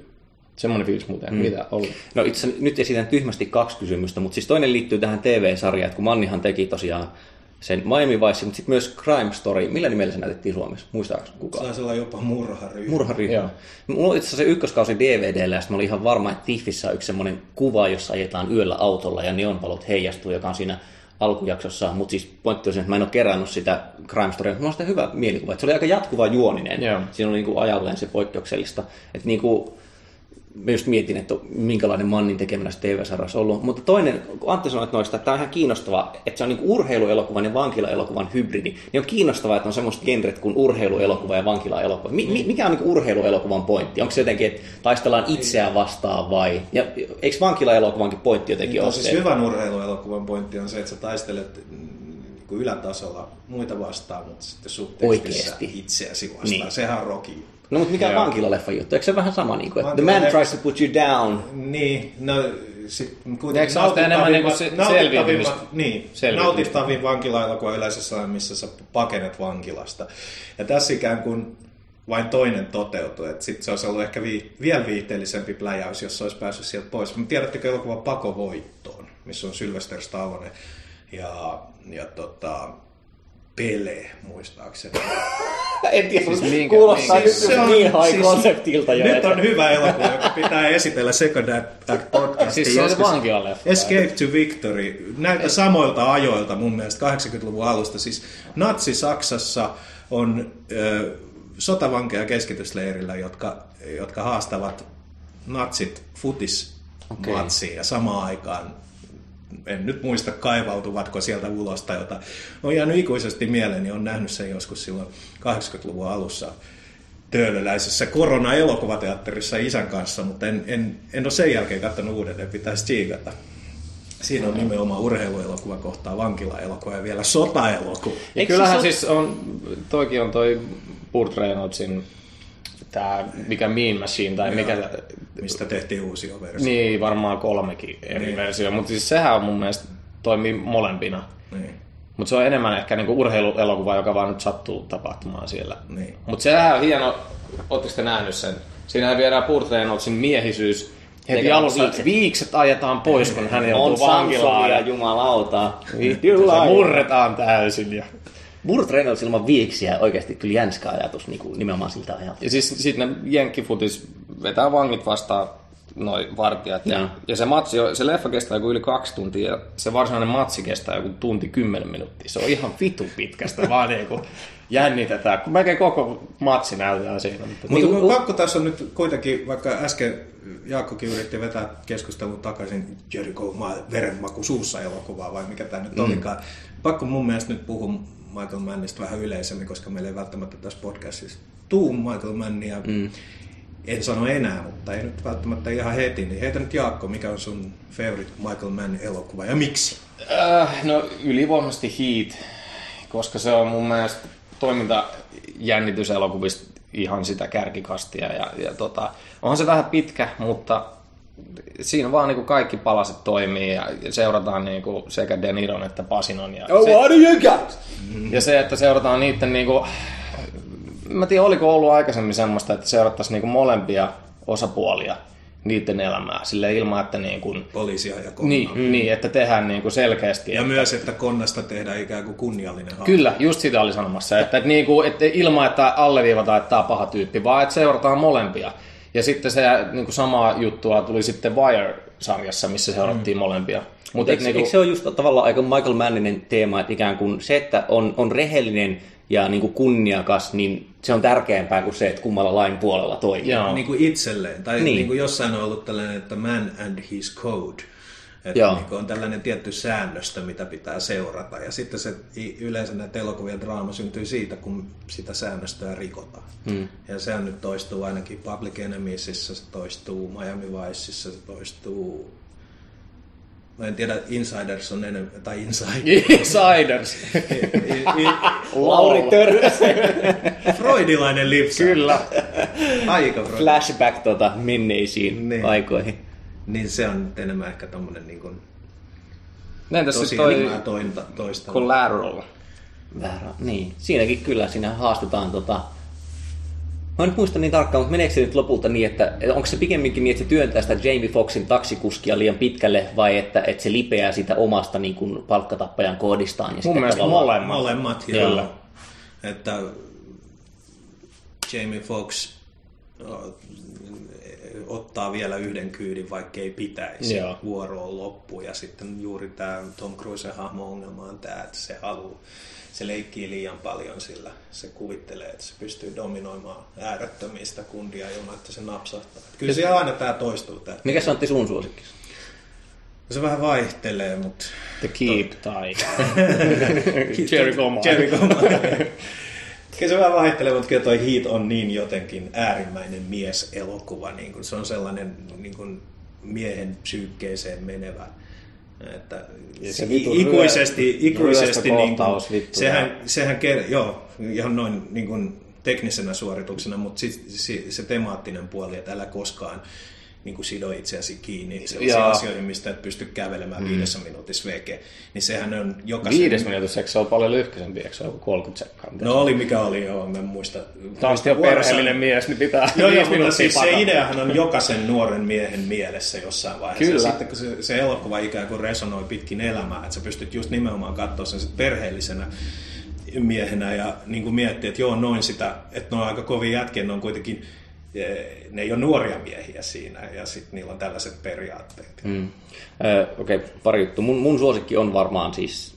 Semmoinen fiilis muuten, mm. mitä ollut. No itse nyt esitän tyhmästi kaksi kysymystä, mutta siis toinen liittyy tähän TV-sarjaan, että kun Mannihan teki tosiaan sen Miami Vice, mutta sitten myös Crime Story. Millä nimellä se näytettiin Suomessa? Muistaako kukaan? Saisi olla jopa murharyhmä. Murharyhmä. Mulla on itse asiassa se ykköskausi DVDllä, ja sitten mä olin ihan varma, että Tiffissä on yksi semmoinen kuva, jossa ajetaan yöllä autolla ja neonvalot heijastuu, joka on siinä alkujaksossa. Mutta siis pointti on se, että mä en ole kerännyt sitä Crime Storya, mutta mulla on sitä hyvä mielikuva. Että se oli aika jatkuva juoninen. Joo. Siinä oli niinku ajalleen se poikkeuksellista. Että niinku, mä just mietin, että minkälainen Mannin tekemänä se TV-sarjassa ollut. Mutta toinen, kun Antti sanoi että noista, että tämä on ihan kiinnostavaa, että se on niin urheiluelokuvan ja vankilaelokuvan hybridi, niin on kiinnostavaa, että on semmoista genret kuin urheiluelokuva ja vankilaelokuva. Mi- mi- mikä on niin urheiluelokuvan pointti? Onko se jotenkin, että taistellaan itseään vastaan vai? Ja eikö vankilaelokuvankin pointti jotenkin No, ole siis se? hyvän urheiluelokuvan pointti on se, että sä taistelet mm, niin kuin ylätasolla muita vastaan, mutta sitten subtekstissä Oikeesti. itseäsi vastaan. Niin. Sehän on roki. No mutta mikä on Joo. vankilaleffa juttu? Eikö se vähän sama, niin kuin, että the man tries to put you down? Niin, no sit kuitenkin Eikö se ole enemmän niinku se- selviytymistä? Niin, nautittavin vankilaelokuva yleensä sellainen, missä sä pakenet vankilasta. Ja tässä ikään kuin vain toinen toteutui, että sitten se olisi ollut ehkä vii, vielä viihteellisempi pläjäys, jos se olisi päässyt sieltä pois. Mutta tiedättekö elokuva Pako voittoon, missä on Sylvester Stallone ja, ja tota, Pele, muistaakseni. En tiedä, Siis minkä- kuulostaa minkä- nyt Se on- niin high siis- conceptilta jo. Nyt että- on hyvä elokuva, joka pitää esitellä Second Act podcastiin. Siis se on vankilaleffa. Escape to Victory. Näiltä samoilta ajoilta mun mielestä 80-luvun alusta. Siis Natsi-Saksassa on ö, sotavankeja keskitysleirillä, jotka, jotka haastavat natsit futismatsiin ja samaan aikaan en nyt muista kaivautuvatko sieltä ulos tai jotain. On jäänyt ikuisesti mieleen, niin on nähnyt sen joskus silloin 80-luvun alussa töölöläisessä korona-elokuvateatterissa isän kanssa, mutta en, en, en ole sen jälkeen katsonut uudelleen, pitäisi tsiikata. Siinä on nimenomaan urheiluelokuva kohtaa vankilaelokuva ja vielä sotaelokuva. Ja Eikö kyllähän se- siis on, toikin on toi Burt Reynoldsin tää, mikä Mean Machine, tai mikä, Mistä tehtiin uusi versio. niin varmaan kolmekin eri Niin. versio, mutta siis sehän on mun mielestä toimii molempina. Niin. Mutta se on enemmän ehkä niinku urheiluelokuva, joka vaan nyt sattuu tapahtumaan siellä. Niin. Mutta sehän on hieno, ootteko te nähnyt sen? Siinä viedään Burt Reynoldsin miehisyys heti Eikä alussa. viikset. Viikset ajetaan pois, kun hän On joutuu vankilaan. Samsonia, Ja jumalauta. vittu, se murretaan täysin. Ja, Burt Reynolds ilman viiksiä oikeasti kyllä jänskä ajatus niin kuin nimenomaan siltä ajalta. ja siis sitten ne jenkkifutis vetää vangit vastaan noin vartijat. Ja, ja se, matsi, se leffa kestää joku yli kaksi tuntia ja se varsinainen matsi kestää joku tunti kymmenen minuuttia. Se on ihan vitu pitkästä, vaan niinku jännitetään. Kun melkein koko matsi näytetään siinä. Mutta Niin, niin, u- pakko tässä on nyt kuitenkin, vaikka äsken Jaakkokin yritti vetää keskustelun takaisin Jericho ma- verenmaku suussa elokuvaa, vai mikä tämä nyt mm. olikaan. Pakko mun mielestä nyt puhua Michael Mannista vähän yleisemmin, koska meillä ei välttämättä tässä podcastissa tuu Michael Mannia. Mm. En sano enää, mutta ei nyt välttämättä ihan heti. Niin heitä nyt Jaakko, mikä on sun favorite Michael Mann elokuva ja miksi? Äh, no ylivoimaisesti Heat, koska se on mun mielestä toimintajännityselokuvista ihan sitä kärkikastia. Ja, ja tota, onhan se vähän pitkä, mutta siinä vaan niin kaikki palaset toimii ja seurataan niin sekä De Niron että Pasinon. Ja, Oh, se, what do you got? ja se, että seurataan niiden niin kuin, mä tiedän, oliko ollut aikaisemmin semmoista, että seurattaisiin niin molempia osapuolia niiden elämää sille ilman, että niin kuin, Poliisia ja konnaa. niin, niin, että tehdään niin kuin selkeästi. Ja että- myös, että konnasta tehdään ikään kuin kunniallinen hahmo. Kyllä, just sitä oli sanomassa, että, että, niinku, että ilman, että alleviivataan, että tämä on paha tyyppi, vaan että seurataan molempia. Ja sitten se niinku, samaa juttua tuli sitten Wire-sarjassa, missä seurattiin mm. molempia. Mutta Eikö, eikö se ole just tavallaan aika Michael Manninen teema, että ikään kuin se, että on, on rehellinen ja niin kuin kunniakas, niin se on tärkeämpää kuin se, että kummalla lain puolella toimii. Joo. niin kuin itselleen. Tai Niin. niin. Niin kuin jossain on ollut tällainen, että man and his code. Että Joo. niin on tällainen tietty säännöstö, mitä pitää seurata. Ja sitten se yleensä näitä elokuvia draama syntyy siitä, kun sitä säännöstöä rikotaan. Hmm. Ja se on nyt toistuu ainakin Public Enemiesissä, se toistuu Miami Viceissa, se toistuu... Mä en tiedä, Insiders on enemmän, tai Inside. Insiders. I- i- Lauri Törrös. Freudilainen lipsa. Kyllä. Aika Freud. Flashback tota, menneisiin Niin. niin. aikoihin. Niin se on nyt enemmän ehkä tommonen niin kuin Entäs tosi sitten toi tointa, toista. Collateral? Väärä. Niin, siinäkin kyllä, siinä haastetaan tota... Mä en nyt muista niin tarkkaan, mutta meneekö se nyt lopulta niin, että onko se pikemminkin niin, että se työntää sitä Jamie Foxin taksikuskia liian pitkälle, vai että, että se lipeää sitä omasta niin kuin, palkkatappajan koodistaan? Ja Mun sitten mielestä tavallaan- molemmat. Molemmat, Kyllä. Että Jamie Fox ottaa vielä yhden kyydin, vaikka ei pitäisi. Joo. Vuoro on loppu ja sitten juuri tämä Tom Cruisen hahmo-ongelma on tämä, että se haluaa, se leikkii liian paljon sillä. Se kuvittelee, että se pystyy dominoimaan äärettömiä sitä kundia ilman, että se napsahtaa. Kyllä siellä aina tämä toistuu. Tää. Mikä se Antti sun suosikki? Se vähän vaihtelee, mutta The Keep tai Mile. Jericho Mile. Kyllä se vähän vaihtelee, mutta kyllä toi Heat on niin jotenkin äärimmäinen mieselokuva. Niin kuin se on sellainen niin kuin miehen psyykkeeseen menevä. Että Ja se ikuisesti, ryö- ikuisesti niin kuin, ryöstökohtaus, vittu, sehän, sehän ker- joo, ihan noin niin kuin teknisenä suorituksena, mutta sit, se, se temaattinen puoli, että älä koskaan niin kuin sido itseäsi kiinni sellaisiin Jaa. asioihin, mistä et pysty kävelemään mm. viidessä minuutissa veke, niin sehän on jokaisen... Viides minuutissa, eikö se ole paljon lyhkäisempi, eikö se ole joku 30 sekkaa? No oli mikä oli, joo, mä en muista. Tämä on sitten jo Vuorossa- perheellinen mies, niin pitää Joo, joo, mutta siis se ideahan on jokaisen nuoren miehen mielessä jossain vaiheessa. Kyllä. Ja sitten kun se, se elokuva ikään kuin resonoi pitkin elämää, että sä pystyt just nimenomaan katsoa sen sit perheellisenä miehenä ja niin kuin miettiä, että joo, noin sitä, että ne on aika kovin jätkiä, ne on kuitenkin, ne ei ole nuoria miehiä siinä ja sitten niillä on tällaiset periaatteet. Mm. Öö, Okei, okay, pari juttu. Mun, mun suosikki on varmaan siis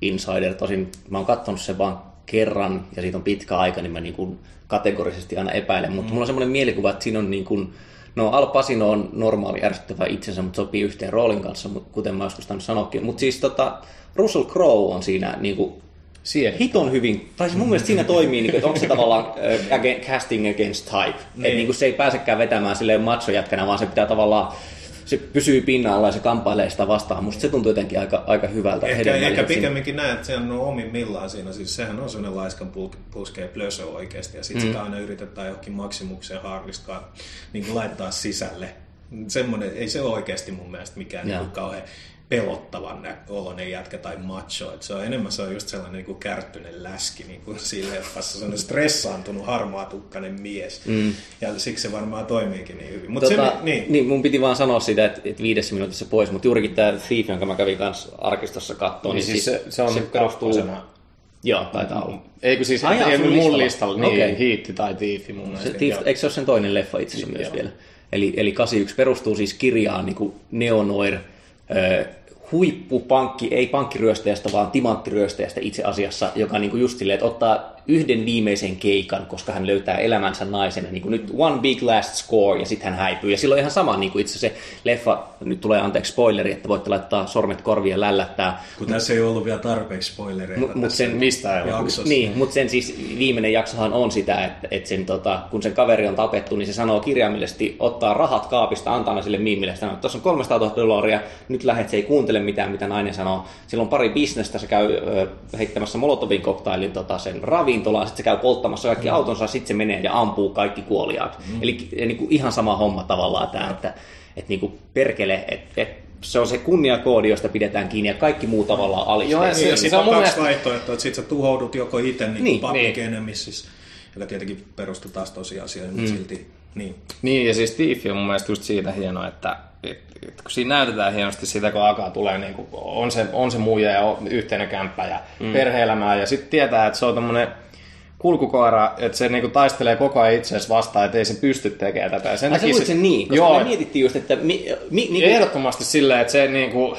Insider. Tosin mä oon katsonut sen vaan kerran ja siitä on pitkä aika, niin mä niin kuin kategorisesti aina epäilen. Mutta mulla on semmoinen mielikuva, että siinä on niin kuin, no Al Pacino on normaali ärsyttävä itsensä, mutta sopii yhteen roolin kanssa, kuten mä joskus tainnut sanoakin. Mutta siis tota, Russell Crowe on siinä niin kuin Siihen. hiton hyvin, tai siis mun mielestä siinä toimii, niin kuin, että onko se tavallaan äh, again, casting against type. Niin. Että niin kuin se ei pääsekään vetämään silleen macho-jätkänä, vaan se pitää tavallaan, se pysyy pinnalla ja se kampailee sitä vastaan. Musta se tuntuu jotenkin aika, aika hyvältä. Ehkä, ehkä pikemminkin näet, että se on omimmillaan siinä. Siis sehän on sellainen laiskan pulskea plösö oikeasti. Ja sitten mm. sitä aina yritetään johonkin maksimukseen haarliskaan niin laittaa sisälle. Semmoinen, ei se ole oikeasti mun mielestä mikään niin kauhean pelottavan oloinen jätkä tai macho. Et se on enemmän se on just sellainen niin kuin kärttyinen läski niin kuin sille, että vasta sellainen stressaantunut harmaatukkainen mies. Mm. Ja siksi se varmaan toimiikin niin hyvin. Mutta Tota, se, niin, niin, mun piti vaan sanoa sitä, että, että viidessä minuutissa pois, mutta juurikin tämä Thief, jonka mä kävin kanssa arkistossa katsoa, Niin siis se, se on se se perustuu... Joo, taitaa olla. Eikö siis, Ai ei mun listalla. listalla, niin, Okei. Hiitti tai Tiifi mun mielestä. Se Thief, Joo. eikö se ole sen toinen leffa itse asiassa myös Joo. vielä? Eli, eli 81 perustuu siis kirjaan niin kuin Neonoir, huippupankki, ei pankkiryöstäjästä, vaan timanttiryöstäjästä itse asiassa, joka niin kuin just silleen, että ottaa yhden viimeisen keikan, koska hän löytää elämänsä naisen, niin kuin nyt one big last score, ja sitten hän häipyy. Ja silloin ihan sama, niin kuin itse se leffa, nyt tulee anteeksi spoileri, että voitte laittaa sormet korviin ja lällättää, Kun tässä ei ollut vielä tarpeeksi spoilereita Mut- mut sen- mistä jaksossa. Niin, mutta sen siis viimeinen jaksohan on sitä, että, että sen, tota, kun sen kaveri on tapettu, niin se sanoo kirjaimellisesti, ottaa rahat kaapista, antaa sille miimille, sanoo, että tuossa on 300 000 dollaria, nyt lähet, se ei kuuntele mitään, mitä nainen sanoo. Sillä on pari bisnestä, se käy ö, heittämässä Molotovin koktailin tota, sen ravintolaan, sitten se käy polttamassa kaikki autonsa, sitten se menee ja ampuu kaikki kuoliaat. Mm. Eli niin kuin ihan sama homma tavallaan tämä, että, että niin kuin perkele, että, että se on se kunniakoodi, josta pidetään kiinni ja kaikki muu tavallaan alisteisee. Joo, ja Niin, Se- sitten se on kaksi mielestä- vaihtoehtoa, että sit sä tuhoudut joko itse niin, Niin, public niin. enemisissä, joka tietenkin perustuu taas tosiasioihin, mutta silti niin. Niin, ja siis Tiifi on mun mielestä just siitä hieno, että et, et, kun siinä näytetään hienosti sitä, kun alkaa tulee, niin kuin, on, se, on se muija ja on yhteinen kämppä ja mm. perhe-elämää, ja sitten tietää, että se on tämmöinen kulkukoira, että se niinku taistelee koko ajan itseäsi vastaan, että ei se pysty tekemään tätä. Ja sen Ai sä luulit sen niin, koska Joo, me mietittiin just, että mi, mi, niin ehdottomasti silleen, että se niinku,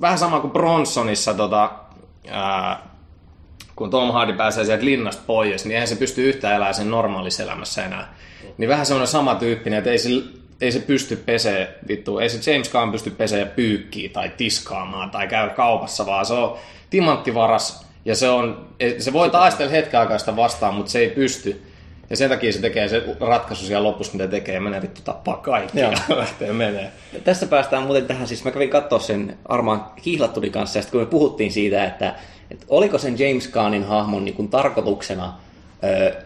vähän sama kuin Bronsonissa, tota, ää, kun Tom Hardy pääsee sieltä linnasta pois, niin eihän se pysty yhtään elämään sen normaalissa elämässä enää. Niin vähän semmoinen sama tyyppinen, että ei se, ei se pysty pesee, vittu, ei se James Gunn pysty pesee pyykkiä tai tiskaamaan tai käydä kaupassa, vaan se on timanttivaras ja se, on, se voi taistella hetken aikaa sitä vastaan, mutta se ei pysty. Ja sen takia se tekee se ratkaisu siellä lopussa, mitä tekee, menee vittu tappaa kaikki Joo. ja lähtee menee. Tässä päästään muuten tähän, siis mä kävin katsoa sen Armaan Kihlattuni kanssa, ja sitten kun me puhuttiin siitä, että, että oliko sen James Gunnin hahmon niin kuin tarkoituksena, ö,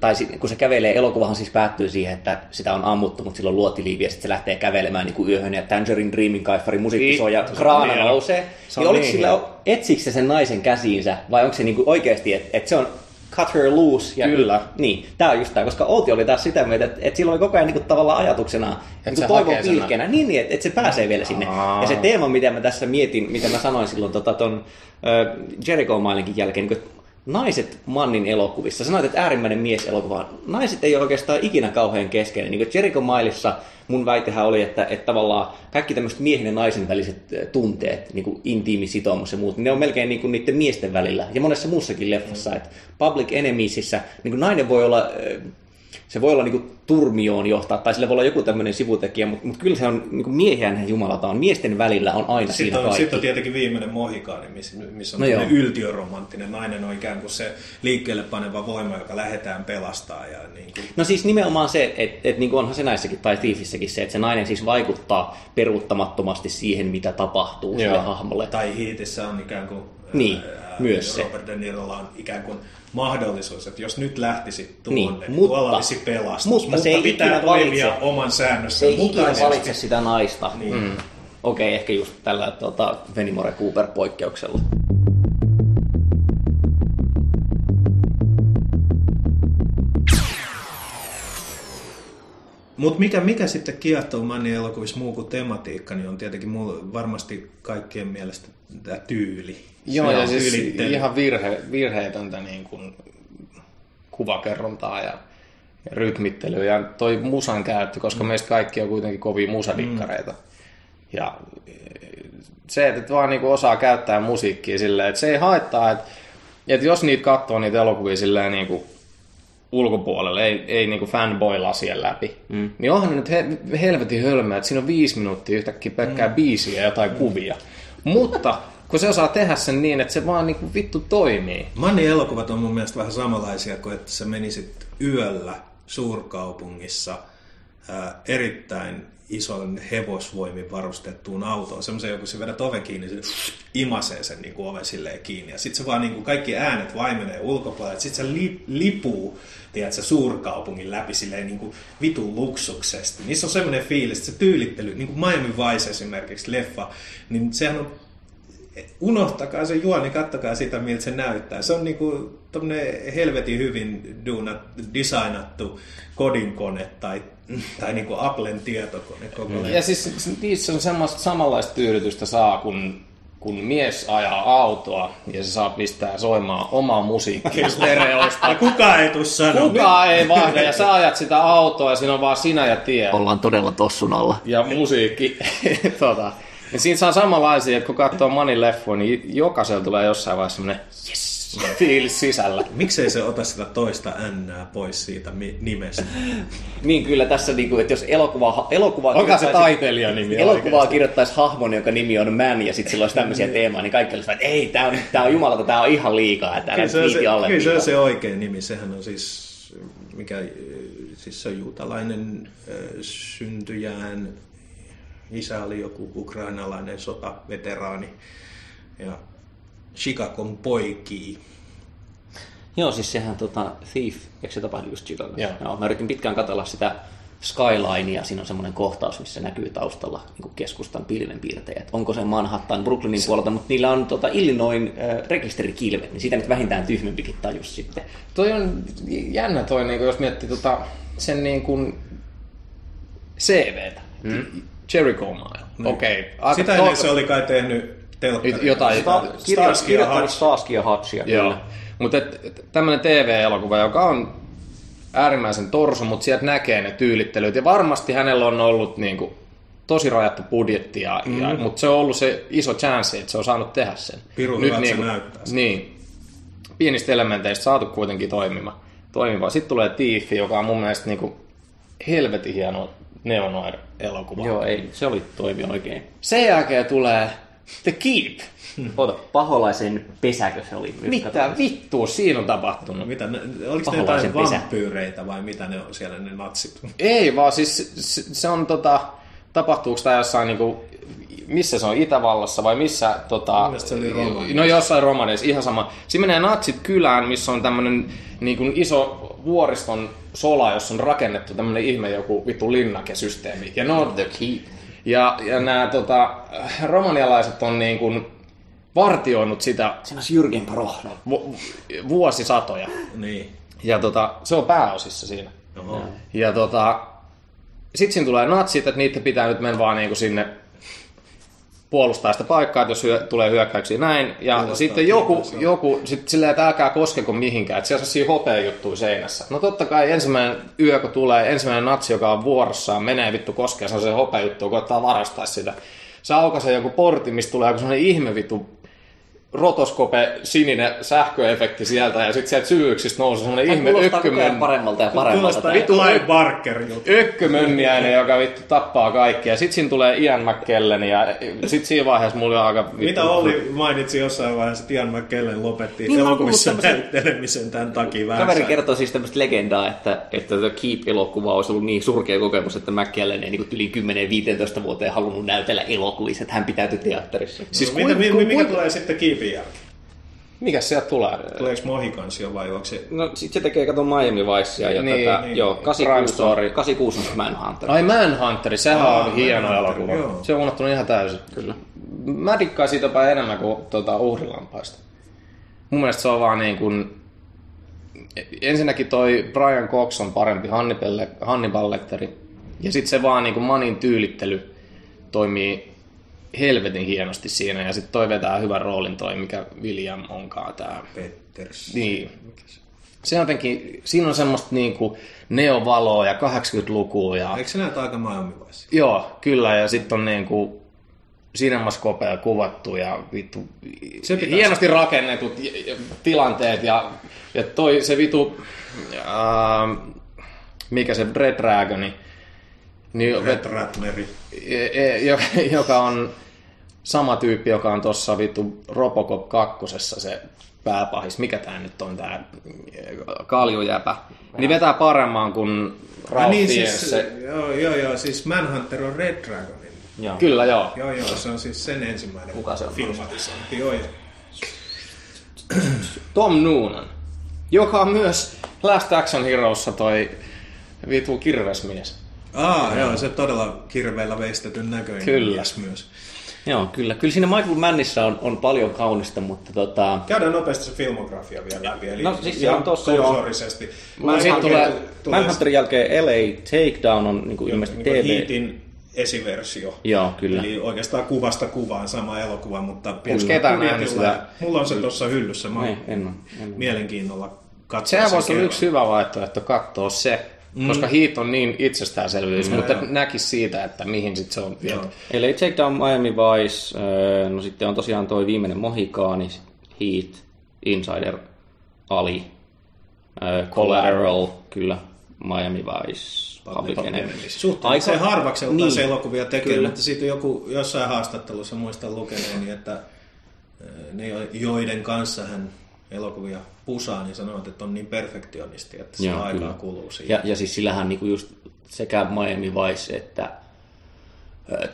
tai sit, kun se kävelee, elokuvahan siis päättyy siihen, että sitä on ammuttu, mutta silloin luotiliivi, ja sitten se lähtee kävelemään niin kuin yöhön, ja Tangerine Dreamin kaiffari musiikki Niin. soi, ja on kraana hieno. nousee. Se niin oliko niin sillä, etsikö se sen naisen käsiinsä, vai onko se niin kuin oikeasti, että, että se on cut her loose. Ja, Kyllä. Niin, tämä on just tämä, koska Outi oli taas sitä mieltä, että, että sillä oli koko ajan niin kuin, tavallaan ajatuksena, niin se kuin toivon pilkkenä, niin, niin että, että se pääsee vielä sinne. Aa. Ja se teema, mitä mä tässä mietin, mitä mä sanoin silloin tota, ton äh, Jericho Mailinkin jälkeen, niin kuin, naiset Mannin elokuvissa, sanoit, että äärimmäinen mies elokuva, naiset ei ole oikeastaan ikinä kauhean keskeinen. Niin kuin Jericho Mailissa mun väitehän oli, että, että tavallaan kaikki tämmöiset miehen ja naisen väliset tunteet, niin kuin intiimi sitoumus ja muut, niin ne on melkein niin kuin niiden miesten välillä. Ja monessa muussakin leffassa, että Public Enemiesissä niin kuin nainen voi olla se voi olla niinku turmioon johtaa, tai sillä voi olla joku tämmöinen sivutekijä, mutta, mutta kyllä se on niinku miehiän jumalata on. Miesten välillä on aina siinä Sitten on, kaikki. sitten on tietenkin viimeinen mohikaani, missä, missä on No yltiöromanttinen. Nainen on ikään kuin se liikkeelle paneva voima, joka lähdetään pelastaa. Ja niin kuin, No siis nimenomaan se, että et, niinku onhan se näissäkin tai Thiefissäkin se, että se nainen siis vaikuttaa peruuttamattomasti siihen, mitä tapahtuu sille Joo. hahmolle. tai Hiitissä on ikään kuin... Niin, myös se. Robert De Nirolla on ikään kuin mahdollisuus, että jos nyt lähtisi tuonne, Niin, niin, mutta- tuolla olisi pelastus. mutta se ei pitää ikinä toimia valitse. oman säännössä Se ei ikinä valitse sitä naista. Niin. Mm. Okei, okay, ehkä just tällä tuota, Fenimore Cooper Mutta mikä, mikä sitten kiehtoo Mannin elokuvissa muu kuin tematiikka, niin on tietenkin muu, varmasti kaikkien mielestä tämä tyyli. Joo, ja siis ylittely. ihan virhe, virheetöntä niin kuin kuvakerrontaa ja, ja rytmittelyä ja toi musan käyttö, koska mm. meistä kaikki on kuitenkin kovia musadikkareita. Mm. Ja e, se, että vaan niin osaa käyttää musiikkia silleen, että se ei haittaa, että, että jos niitä katsoo niitä elokuvia silleen niin kuin ulkopuolelle, ei, ei niinku fanboy-lasien läpi, mm. niin onhan nyt he, helvetin hölmöä, että siinä on viisi minuuttia yhtäkkiä pelkkää mm. biisiä ja jotain mm. kuvia. Mutta kun se osaa tehdä sen niin, että se vaan niinku vittu toimii. Mannin elokuvat on mun mielestä vähän samanlaisia kuin, että sä menisit yöllä suurkaupungissa ää, erittäin ison hevosvoimin varustettuun autoon, semmoisen joku sä vedät oven kiinni, se imasee sen niin kuin oven silleen kiinni, ja sitten se vaan niin kuin kaikki äänet vaimenee ulkopuolelle, sitten se li, lipuu, tiedätkö, suurkaupungin läpi silleen niin kuin vitun luksuksesti. Niissä on semmoinen fiilis, että se tyylittely, niin kuin Miami Vice esimerkiksi leffa, niin sehän on unohtakaa se juoni, kattokaa sitä, miltä se näyttää. Se on niinku helvetin hyvin duunat, designattu kodinkone tai, tai niinku Applen tietokone koko ajan. Ja siis niissä on semmoista samanlaista tyydytystä saa, kun kun mies ajaa autoa ja se saa pistää soimaan omaa musiikkia stereosta. Ja kukaan ei tuu sanoa. Kukaan ei vaihda ja sä ajat sitä autoa ja siinä on vaan sinä ja tie. Ollaan todella tossun alla. Ja musiikki. tota. Ja siinä saa samanlaisia, että kun katsoo Manin leffoa, niin jokaisella tulee jossain vaiheessa semmoinen yes, fiilis sisällä. Miksei se ota sitä toista N pois siitä mi- nimestä? Niin kyllä tässä, niinku, että jos elokuva, elokuva Onko se kirjoittaisi- taiteilijan nimi Elokuvaa oikeasti? kirjoittaisi hahmon, joka nimi on Man, ja sitten sillä olisi tämmöisiä teemaa, niin kaikki olisivat, että ei, tää on, tää on jumalata, tää on ihan liikaa, että älä Kyllä se, on se, alle. kyllä se on se oikein nimi. Sehän on siis, mikä, siis se on juutalainen äh, syntyjään. Isä oli joku ukrainalainen sotaveteraani. Ja Chicagon poikii. Joo, siis sehän tota, Thief, eikö se tapahdu just Chicagossa? Joo. Joo. Mä yritin pitkään katsella sitä Skylinea, siinä on semmoinen kohtaus, missä näkyy taustalla niin keskustan pilvenpiirtejät. Onko se Manhattan, Brooklynin puolelta, mutta niillä on tota, Illinoin äh, rekisterikilvet, niin siitä nyt vähintään tyhmempikin tajus sitten. Toi on jännä toi, niin jos miettii tota, sen niin kuin CVtä. Mm. Jericho Mile. Okei. Okay. Sitä ennen se oli kai tehnyt telkkari. Jotain- Sta- Starsky ja kirjoittanut Joo. kyllä. Mutta tämmöinen TV-elokuva, joka on äärimmäisen torso, mutta sieltä näkee ne tyylittelyt. Ja varmasti hänellä on ollut niin kuin, tosi rajattu budjetti, ja, mm. ja, mutta se on ollut se iso chance, että se on saanut tehdä sen. Pirun hyvältä se niinku- näyttää sitä. Niin. Pienistä elementeistä saatu kuitenkin toimiva. toimiva. Sitten tulee Tiifi, joka on mun mielestä niin kuin, helvetin hieno neonoir-elokuva. Joo, ei, se oli toimi oikein. Sen jälkeen tulee The Keep. Ota, paholaisen pesäkö se oli? Mitä katsotaan. vittua siinä on tapahtunut? Mitä, ne, oliko ne jotain pesä. vampyyreitä vai mitä ne on siellä ne natsit? Ei, vaan siis se- se on tota, tapahtuuko tämä jossain niinku, missä se on, Itävallassa vai missä tota, se oli Romaniassa. No jossain Romaniassa, ihan sama. Siinä menee natsit kylään, missä on tämmönen niinku iso vuoriston sola, jossa on rakennettu tämmönen ihme joku vittu linnakesysteemi. Ja, ne on, The Keep. Ja, ja nämä tota, romanialaiset on niinku vartioinut sitä Siinä on Jürgen Prochnow. vu- vuosisatoja. Niin. Ja tota, se on pääosissa siinä. Oho. Ja tota, sitten siinä tulee natsit, että niitä pitää nyt mennä vaan niinku sinne puolustaa sitä paikkaa, jos hyö, tulee hyökkäyksiä näin. Ja Kuulostaa sitten joku, joku sit silleen, että älkää koskeko mihinkään, että siellä on siinä hopea juttuja seinässä. No totta kai ensimmäinen yö, kun tulee, ensimmäinen natsi, joka on vuorossaan, menee vittu koskea, se on se hopea juttu, koittaa varastaa sitä. Se aukaisee joku portti, mistä tulee joku sellainen ihme vittu rotoskope sininen sähköefekti sieltä ja sitten sieltä syvyyksistä nousee semmoinen ihme ökkymön, paremmalta ja paremmalta. Kuulostaa Vittu, Clive Barker juttu. ökkömönniäinen, joka vittu tappaa kaikkia. Sitten siinä tulee Ian McKellen ja sitten siinä vaiheessa mulla on aika... Vittu, Mitä Olli mainitsi jossain vaiheessa, että Ian McKellen lopetti Niin, elokuvissa näyttelemisen tämän takia vähän. Kaveri kertoo siis tämmöistä legendaa, että, että The Keep-elokuva olisi ollut niin surkea kokemus, että McKellen ei niin yli 10-15 vuoteen halunnut näytellä elokuvissa, että hän pitäytyi teatterissa. Siis Mitä, kuin, mi- kuin, mikä kuin, tulee sitten Kiipin jälkeen? mikä sieltä tulee? Tuleeko Mohikans jo vai onko se... No sit se tekee, kato Miami Vicea ja Niin, tätä, niin. joo, Crime 86 on, Story. 86 on Manhunter. Ai Manhunter, sehän Aa, on hieno elokuva. joo. Se on unohtunut ihan täysin. Kyllä. Mä dikkaan siitä jopa enemmän kuin tuota, uhrilampaista. Mun mielestä se on vaan niin kuin... Ensinnäkin toi Brian Cox on parempi Hannibal, Hannibal Lecteri. Ja sitten se vaan niin kuin Manin tyylittely toimii helvetin hienosti siinä. Ja sitten toi vetää hyvän roolin toi, mikä William onkaan tää. Petters. Niin. Se jotenkin, siinä on semmoista niinku neovaloa ja 80-lukua ja Eikö se näytä aika Vice? Joo, kyllä, ja sitten on niinku cinemascopea kuvattu ja vittu Se hienosti rakennetut j- j- tilanteet ja, ja toi se vitu, ää, mikä se Red Dragoni, niin, Red Ratneri. e- e- joka, joka on sama tyyppi, joka on tuossa vittu Robocop kakkosessa se pääpahis. Mikä tää nyt on tää kaljujäpä? Niin vetää paremman kuin Ah, Ralph niin, siis, se- joo, joo, joo, siis Manhunter on Red Dragonin. Joo. Kyllä, joo. Joo, joo, se on siis sen ensimmäinen Kuka se on? filmatisointi. Joo, joo. Tom Noonan, joka on myös Last Action Heroessa toi vitu kirvesmies. Aa, joo, se todella kirveellä veistetyn näköinen Kyllä. mies myös. Joo, kyllä. Kyllä siinä Michael Mannissa on, on paljon kaunista, mutta tota... Käydään nopeasti se filmografia vielä läpi, eli No, siis se ihan on tossa jo. kursorisesti. Mä- sit tulee- Manhunterin jälkeen LA Takedown on niin kuin ilmeisesti niin TV. Heatin, esiversio. Joo, kyllä. Eli oikeastaan kuvasta kuvaan sama elokuva, mutta pienellä ketään nähnyt sitä? Mulla on se tuossa hyllyssä. Mä Ei, oon en. En ole. mielenkiinnolla katsoa Sehän voisi olla yksi hyvä vaihtoehto katsoa se, mm. koska Heat on niin itsestäänselvyys, mm, mutta näkisi siitä, että mihin sit se on viety. Eli Take Down Miami Vice, öö, no sitten on tosiaan toi viimeinen Mohikaani, Heat, Insider, Ali, öö, Collateral, kyllä, Miami Vice, Public Enemy. Suhteellisen Aika- harvakseltaan niin. se elokuvia tekee, Kyllä. mutta siitä joku jossain haastattelussa muistan lukeneeni, että eh, ne, jo- joiden kanssa hän elokuvia pusaa, niin sanovat, että on niin perfektionisti, että se Joo, aikaa kyllä. kuluu siihen. Ja, ja siis sillähän niinku just sekä Miami Vice että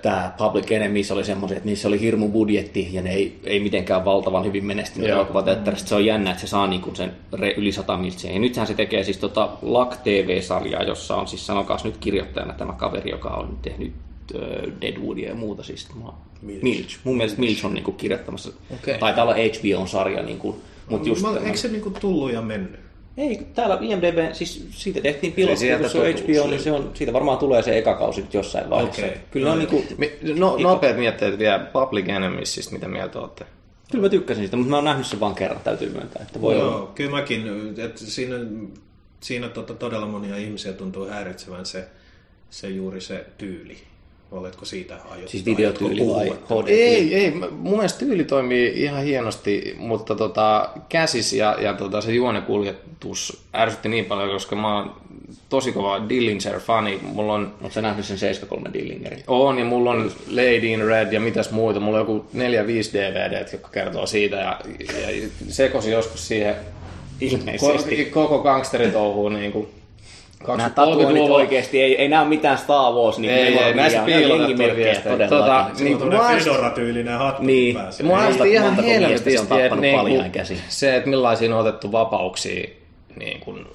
tämä Public Enemies oli semmoisia, että niissä oli hirmu budjetti ja ne ei, ei mitenkään valtavan hyvin menestynyt elokuvateatterista. Se on jännä, että se saa niinku sen re, yli 100 miltsiä. Ja nythän se tekee siis tota Luck TV-sarjaa, jossa on siis sanokaas nyt kirjoittajana tämä kaveri, joka on tehnyt äh, Deadwoodia ja muuta. Siis tämä Milch. Milch. Mun mielestä Milch on niinku kirjoittamassa. Okei. Taitaa olla HBO-sarja, niinku, mutta just Mä, eikö se niinku tullut ja mennyt? ei, täällä IMDB, siis siitä tehtiin pilotti, kun se on HBO, niin se on, siitä varmaan tulee se eka kausi nyt jossain vaiheessa. Okei. Kyllä, on No, niinku, No, nopeat mietteet vielä Public Enemiesistä, mitä mieltä olette? kyllä mä tykkäsin sitä, mutta mä oon nähnyt sen vaan kerran, täytyy myöntää. Että voi olla. Joo, kyllä mäkin. Että siinä siinä tota, todella monia ihmisiä tuntuu häiritsevän se, se juuri se tyyli. Oletko siitä aiottu? Siis videotyyli vai? HD? Ei, ei. Mun mielestä tyyli toimii ihan hienosti, mutta tota, käsis ja, ja tota, se juonekuljetus ärsytti niin paljon, koska mä oon tosi kova Dillinger-fani. Mulla on Oletko sä nähnyt sen 73 Dillingerin? on ja mulla on Lady in Red ja mitäs muuta. Mulla on joku 4-5 DVD, jotka kertoo siitä ja, ja sekosin joskus siihen Ilmeisesti. koko, koko gangsteritouhuun niin kuin Nämä tatuoinnit 30-luvulla. oikeesti, ei, ei ole mitään Star Wars, niin Ei, ei, ne on piilotettuja todellakin. Tota, Niin, ärsyt- Fedora-tyylinen hattu Niin. päässä. Mua ärsytti ihan helvetisti, että tappanut niin kuin, se, että millaisia on otettu vapauksia niin kuin,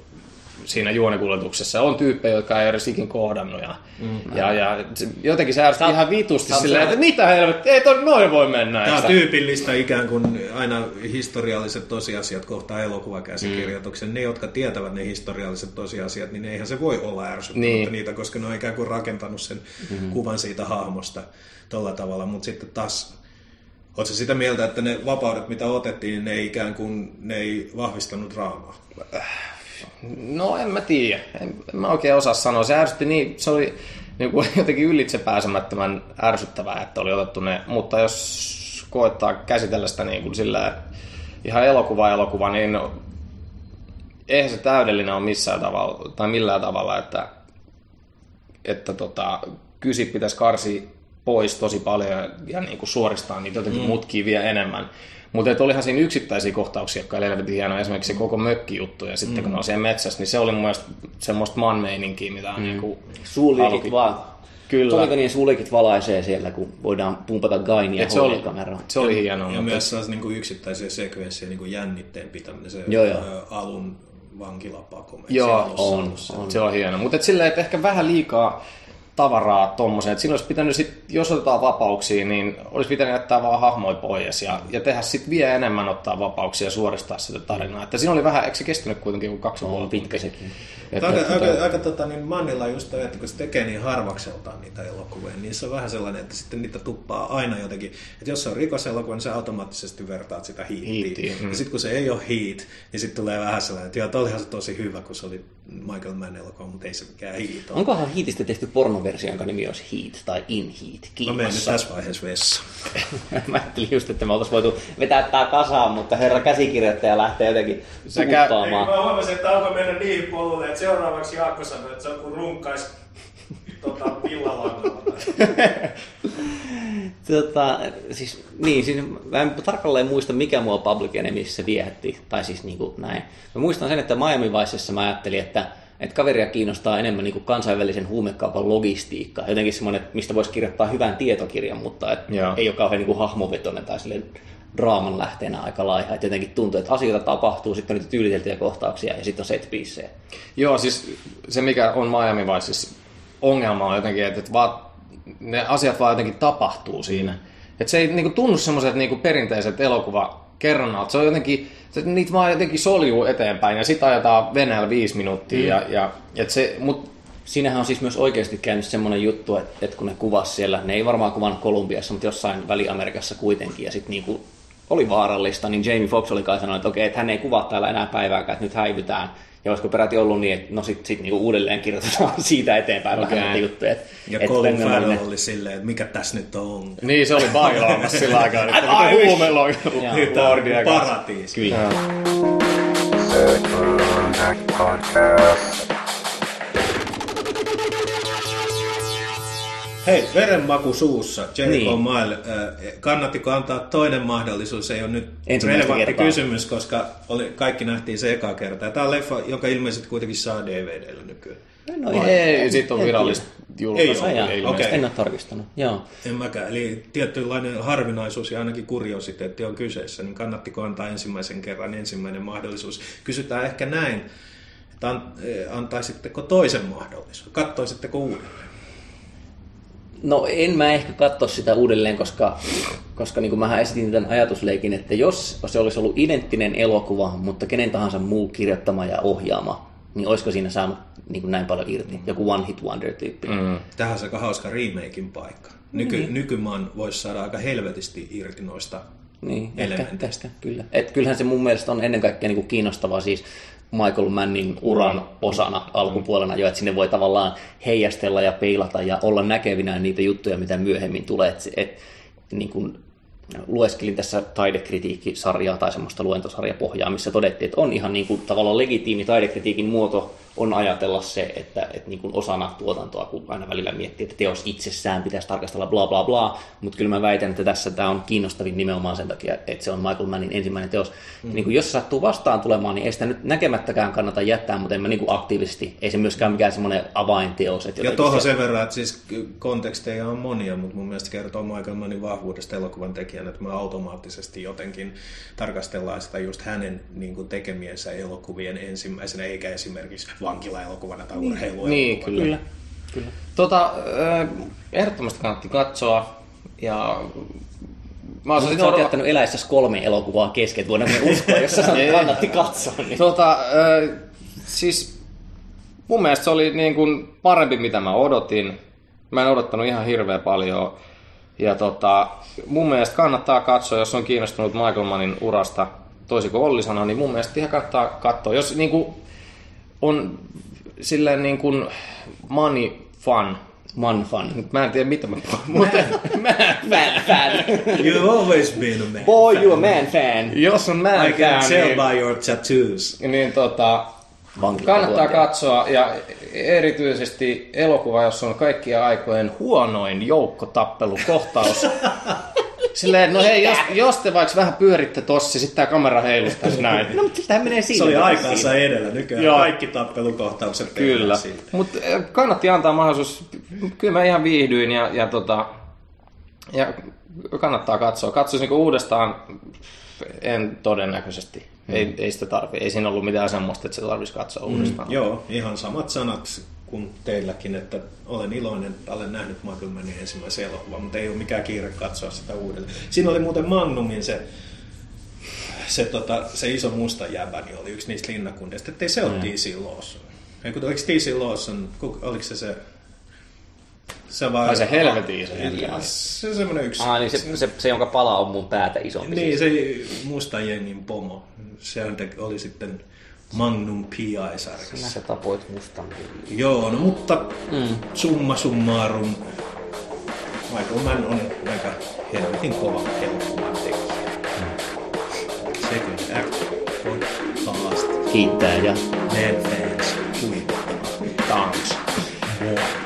siinä juonikuljetuksessa. On tyyppejä, jotka ei edes ikin kohdannut. Ja, mm. ja, ja se, jotenkin se ärsytti ihan vitusti silleen, että mitä helvettiä, ei toi noin voi mennä. Tämä on Sitä- tyypillistä ikään kuin aina historialliset tosiasiat kohtaa elokuvakäsikirjoituksen. Mm. Ne, jotka tietävät ne historialliset tosiasiat, niin eihän se voi olla ärsyttämättä Niin. niitä, koska ne on ikään kuin rakentanut sen mm-hmm. kuvan siitä hahmosta tolla tavalla. Mutta sitten taas, oletko sitä mieltä, että ne vapaudet, mitä otettiin, ne ei ikään kuin ne ei vahvistanut draamaa? No en mä tiedä. En, en mä oikein osaa sanoa. Se ärsytti niin, se oli niin kuin jotenkin ylitse pääsemättömän ärsyttävää, että oli otettu ne. Mutta jos koettaa käsitellä sitä niin kuin sillä ihan elokuva elokuva, niin eihän se täydellinen ole missään tavalla, tai millään tavalla, että, että tota, kysi pitäisi karsia pois tosi paljon ja, ja niin kuin suoristaa niitä jotenkin mm. mutkia vielä enemmän. Mutta olihan siinä yksittäisiä kohtauksia, jotka oli helvetin hienoja. Esimerkiksi se koko mökkijuttu ja sitten mm. kun ne on siellä metsässä, niin se oli mun mielestä semmoista manmeininkiä, mitä on mm. niin Suulikit halukin. vaan. Kyllä. Oliko niin suulikit valaisee siellä, kun voidaan pumpata gainia Et se, oli, HD-kameraan? se oli hienoa. Ja mutta- myös sellaisia niin kuin yksittäisiä sekvenssejä, niin kuin jännitteen pitäminen, se Joo, joo. alun vankilapako. Joo, on, on. Se on hieno. Mutta silleen, että ehkä vähän liikaa tavaraa tommoseen. Että siinä olisi pitänyt sit, jos otetaan vapauksia, niin olisi pitänyt jättää vaan hahmoja pois ja, ja tehdä sitten vielä enemmän ottaa vapauksia ja suoristaa sitä tarinaa. Että siinä oli vähän, eikö se kestänyt kuitenkin joku kaksi On pitkä sekin. Että, Aika, tota- aika, aika tota, niin Mannilla just toi, että kun se tekee niin harvakseltaan niitä elokuvia, niin se on vähän sellainen, että sitten niitä tuppaa aina jotenkin. Että jos se on rikoselokuva, niin sä automaattisesti vertaat sitä hiittiin. Heatiin, mm. Ja sitten kun se ei ole heat, niin sitten tulee vähän sellainen, että joo, olihan se tosi hyvä, kun se oli Michael Mann elokuva, mutta ei se mikään heat ole. Onkohan Heatistä tehty pornoversio, jonka nimi olisi Heat tai In Heat? No menen nyt Kiimassa. tässä vaiheessa vessaan. Mä ajattelin just, että me oltaisiin voitu vetää tää kasaan, mutta herra käsikirjoittaja lähtee jotenkin Sekä- tuuppaamaan. Mä huomasin, että alkoi mennä niihin poluille, että seuraavaksi Jaakko sanoi, että se on kuin runkkais tota, villalangalla. Tota, siis, niin, siis mä en tarkalleen muista, mikä mua Public Enemyssä viehätti, tai siis niin kuin näin. Mä muistan sen, että Miami Viceissa mä ajattelin, että, että kaveria kiinnostaa enemmän niin kuin kansainvälisen huumekaupan logistiikka. Jotenkin semmoinen, mistä voisi kirjoittaa hyvän tietokirjan, mutta et Joo. ei ole kauhean niin kuin hahmovetoinen tai silleen draaman lähteenä aika laiha. Et jotenkin tuntuu, että asioita tapahtuu, sitten on niitä tyyliteltyjä kohtauksia ja sitten on set piecejä. Joo, siis se mikä on Miami Viceissa ongelma on jotenkin, että, että vaan, ne asiat vaan jotenkin tapahtuu siinä. Että se ei niinku tunnu semmoiset niinku perinteiset elokuva kerronnat. Se on jotenkin, se, niitä vaan jotenkin soljuu eteenpäin ja sitten ajetaan Venäjällä viisi minuuttia. Mm. Ja, ja, et se, mut Siinähän on siis myös oikeasti käynyt semmoinen juttu, että, että kun ne kuvas siellä, ne ei varmaan kuvannut Kolumbiassa, mutta jossain Väli-Amerikassa kuitenkin, ja sitten niinku oli vaarallista, niin Jamie Foxx oli kai sanonut, että okei, että hän ei kuvaa täällä enää päivääkään, että nyt häivytään. Ja olisiko peräti ollut niin, että no sitten sit niinku uudelleen kirjoitetaan siitä eteenpäin okay. vähän näitä juttuja. Että, Ja että Colin Farrell oli silleen, että mikä tässä nyt on. Niin, se oli bailaamassa sillä aikaa, että huumelo Tämä on Lordia kanssa. paratiisi. Kyllä. Podcast. Hei, verenmaku suussa, Jericho Niin. Mile. Äh, Kannattiko antaa toinen mahdollisuus? Ei ole nyt relevantti kertaa. kysymys, koska oli, kaikki nähtiin se eka kerta. Tämä on leffa, joka ilmeisesti kuitenkin saa DVDllä nykyään. No, Ei, siitä on virallista julkaisua. Ei jaa, Okei. En ole tarkistanut. Joo. En mäkään. Eli tietynlainen harvinaisuus ja ainakin kuriositeetti on kyseessä, niin kannattiko antaa ensimmäisen kerran ensimmäinen mahdollisuus? Kysytään ehkä näin, että an, antaisitteko toisen mahdollisuuden? Kattoisitteko uudelleen? No en mä ehkä katso sitä uudelleen, koska, koska niin kuin mä esitin tämän ajatusleikin, että jos se olisi ollut identtinen elokuva, mutta kenen tahansa muu kirjoittama ja ohjaama, niin olisiko siinä saanut niin kuin näin paljon irti? Joku one hit wonder tyyppi. Mm. Tähän se aika hauska remakein paikka. Nyky, Niin. Nykymaan voisi saada aika helvetisti irti noista Niin, ehkä elementeistä. tästä, kyllä. Et kyllähän se mun mielestä on ennen kaikkea niin kuin kiinnostavaa siis Michael Mannin uran osana alkupuolena jo, että sinne voi tavallaan heijastella ja peilata ja olla näkevinään niitä juttuja, mitä myöhemmin tulee. Et, et, niin kuin, lueskelin tässä taidekritiikkisarjaa tai semmoista luentosarjapohjaa, missä todettiin, että on ihan niin kuin, tavallaan legitiimi taidekritiikin muoto on ajatella se, että, että niin kuin osana tuotantoa, kun aina välillä miettii, että teos itsessään pitäisi tarkastella bla bla bla, mutta kyllä mä väitän, että tässä tämä on kiinnostavin nimenomaan sen takia, että se on Michael Mannin ensimmäinen teos. Mm. Ja niin kuin jos se sattuu vastaan tulemaan, niin ei sitä nyt näkemättäkään kannata jättää, mutta en mä niin kuin aktiivisesti, ei se myöskään mikään semmoinen avainteos. Että Ja tuohon se- sen verran, että siis konteksteja on monia, mutta mun mielestä kertoo Michael Mannin vahvuudesta elokuvan tekijänä, että me automaattisesti jotenkin tarkastellaan sitä just hänen niin kuin, tekemiensä elokuvien ensimmäisenä, eikä esimerkiksi vankilaelokuvana tai urheiluelokuvana. Niin, kyllä. Kyllä, kyllä. Tota, äh, ehdottomasti kannatti katsoa. Ja mä olisin sä oot jättänyt eläessäsi kolme elokuvaa kesken, että voidaan me uskoa, jos sä että kannatti katsoa. Niin. Tota, äh, siis mun mielestä se oli niin kuin parempi, mitä mä odotin. Mä en odottanut ihan hirveän paljon. Ja tota, mun mielestä kannattaa katsoa, jos on kiinnostunut Michael Mannin urasta, toisin kuin Olli sanoi, niin mun mielestä ihan kannattaa katsoa. Jos niin kuin on silleen niin kuin money fun, Man fun. Mä en tiedä mitä mä puhun, mutta Man fan. You've always been a man. Boy, you a man fan. jos on man I can fan, tell niin, by your tattoos. niin tota, Kannattaa vuotia. katsoa ja erityisesti elokuva, jossa on kaikkien aikojen huonoin joukkotappelukohtaus. Silleen, no hei, jos, jos te vaikka vähän pyöritte tossa, sitten tää kamera heilustaisi näin. No, mutta tämä menee siinä. Se oli Siinä. aikaansa edellä. Nykyään Joo. kaikki tappelukohtaukset Kyllä, mutta kannatti antaa mahdollisuus. Kyllä mä ihan viihdyin ja, ja, tota, ja kannattaa katsoa. Katsoisinko uudestaan? En todennäköisesti. Hmm. Ei, ei sitä tarvi. Ei siinä ollut mitään semmoista, että se tarvitsisi katsoa uudestaan. Joo, ihan samat sanat kuin teilläkin, että olen iloinen, että olen nähnyt Michael Mannin ensimmäisen elokuvan, mutta ei ole mikään kiire katsoa sitä uudelleen. Siinä oli muuten Magnumin se, se, tota, se iso musta jäbä, niin oli yksi niistä linnakundeista, että ei se ole T.C. Lawson. Ei, kun, oliko T.C. Lawson, ku- oliko se se... Se vaan... Ai se helvetin iso jäbä. Se on semmoinen yksi... Ah, niin se, se, se, jonka pala on mun päätä isompi. Niin, siis. se musta jengin pomo. Sehän oli sitten Magnum P.I.-sarjassa. Sä tapoit mustan. Joo, no mutta mm. summa summarum. Michael Mann on aika helvetin kova elokuvan tekijä. Second Act podcast. Kiittää ja Man fans. Thanks. More.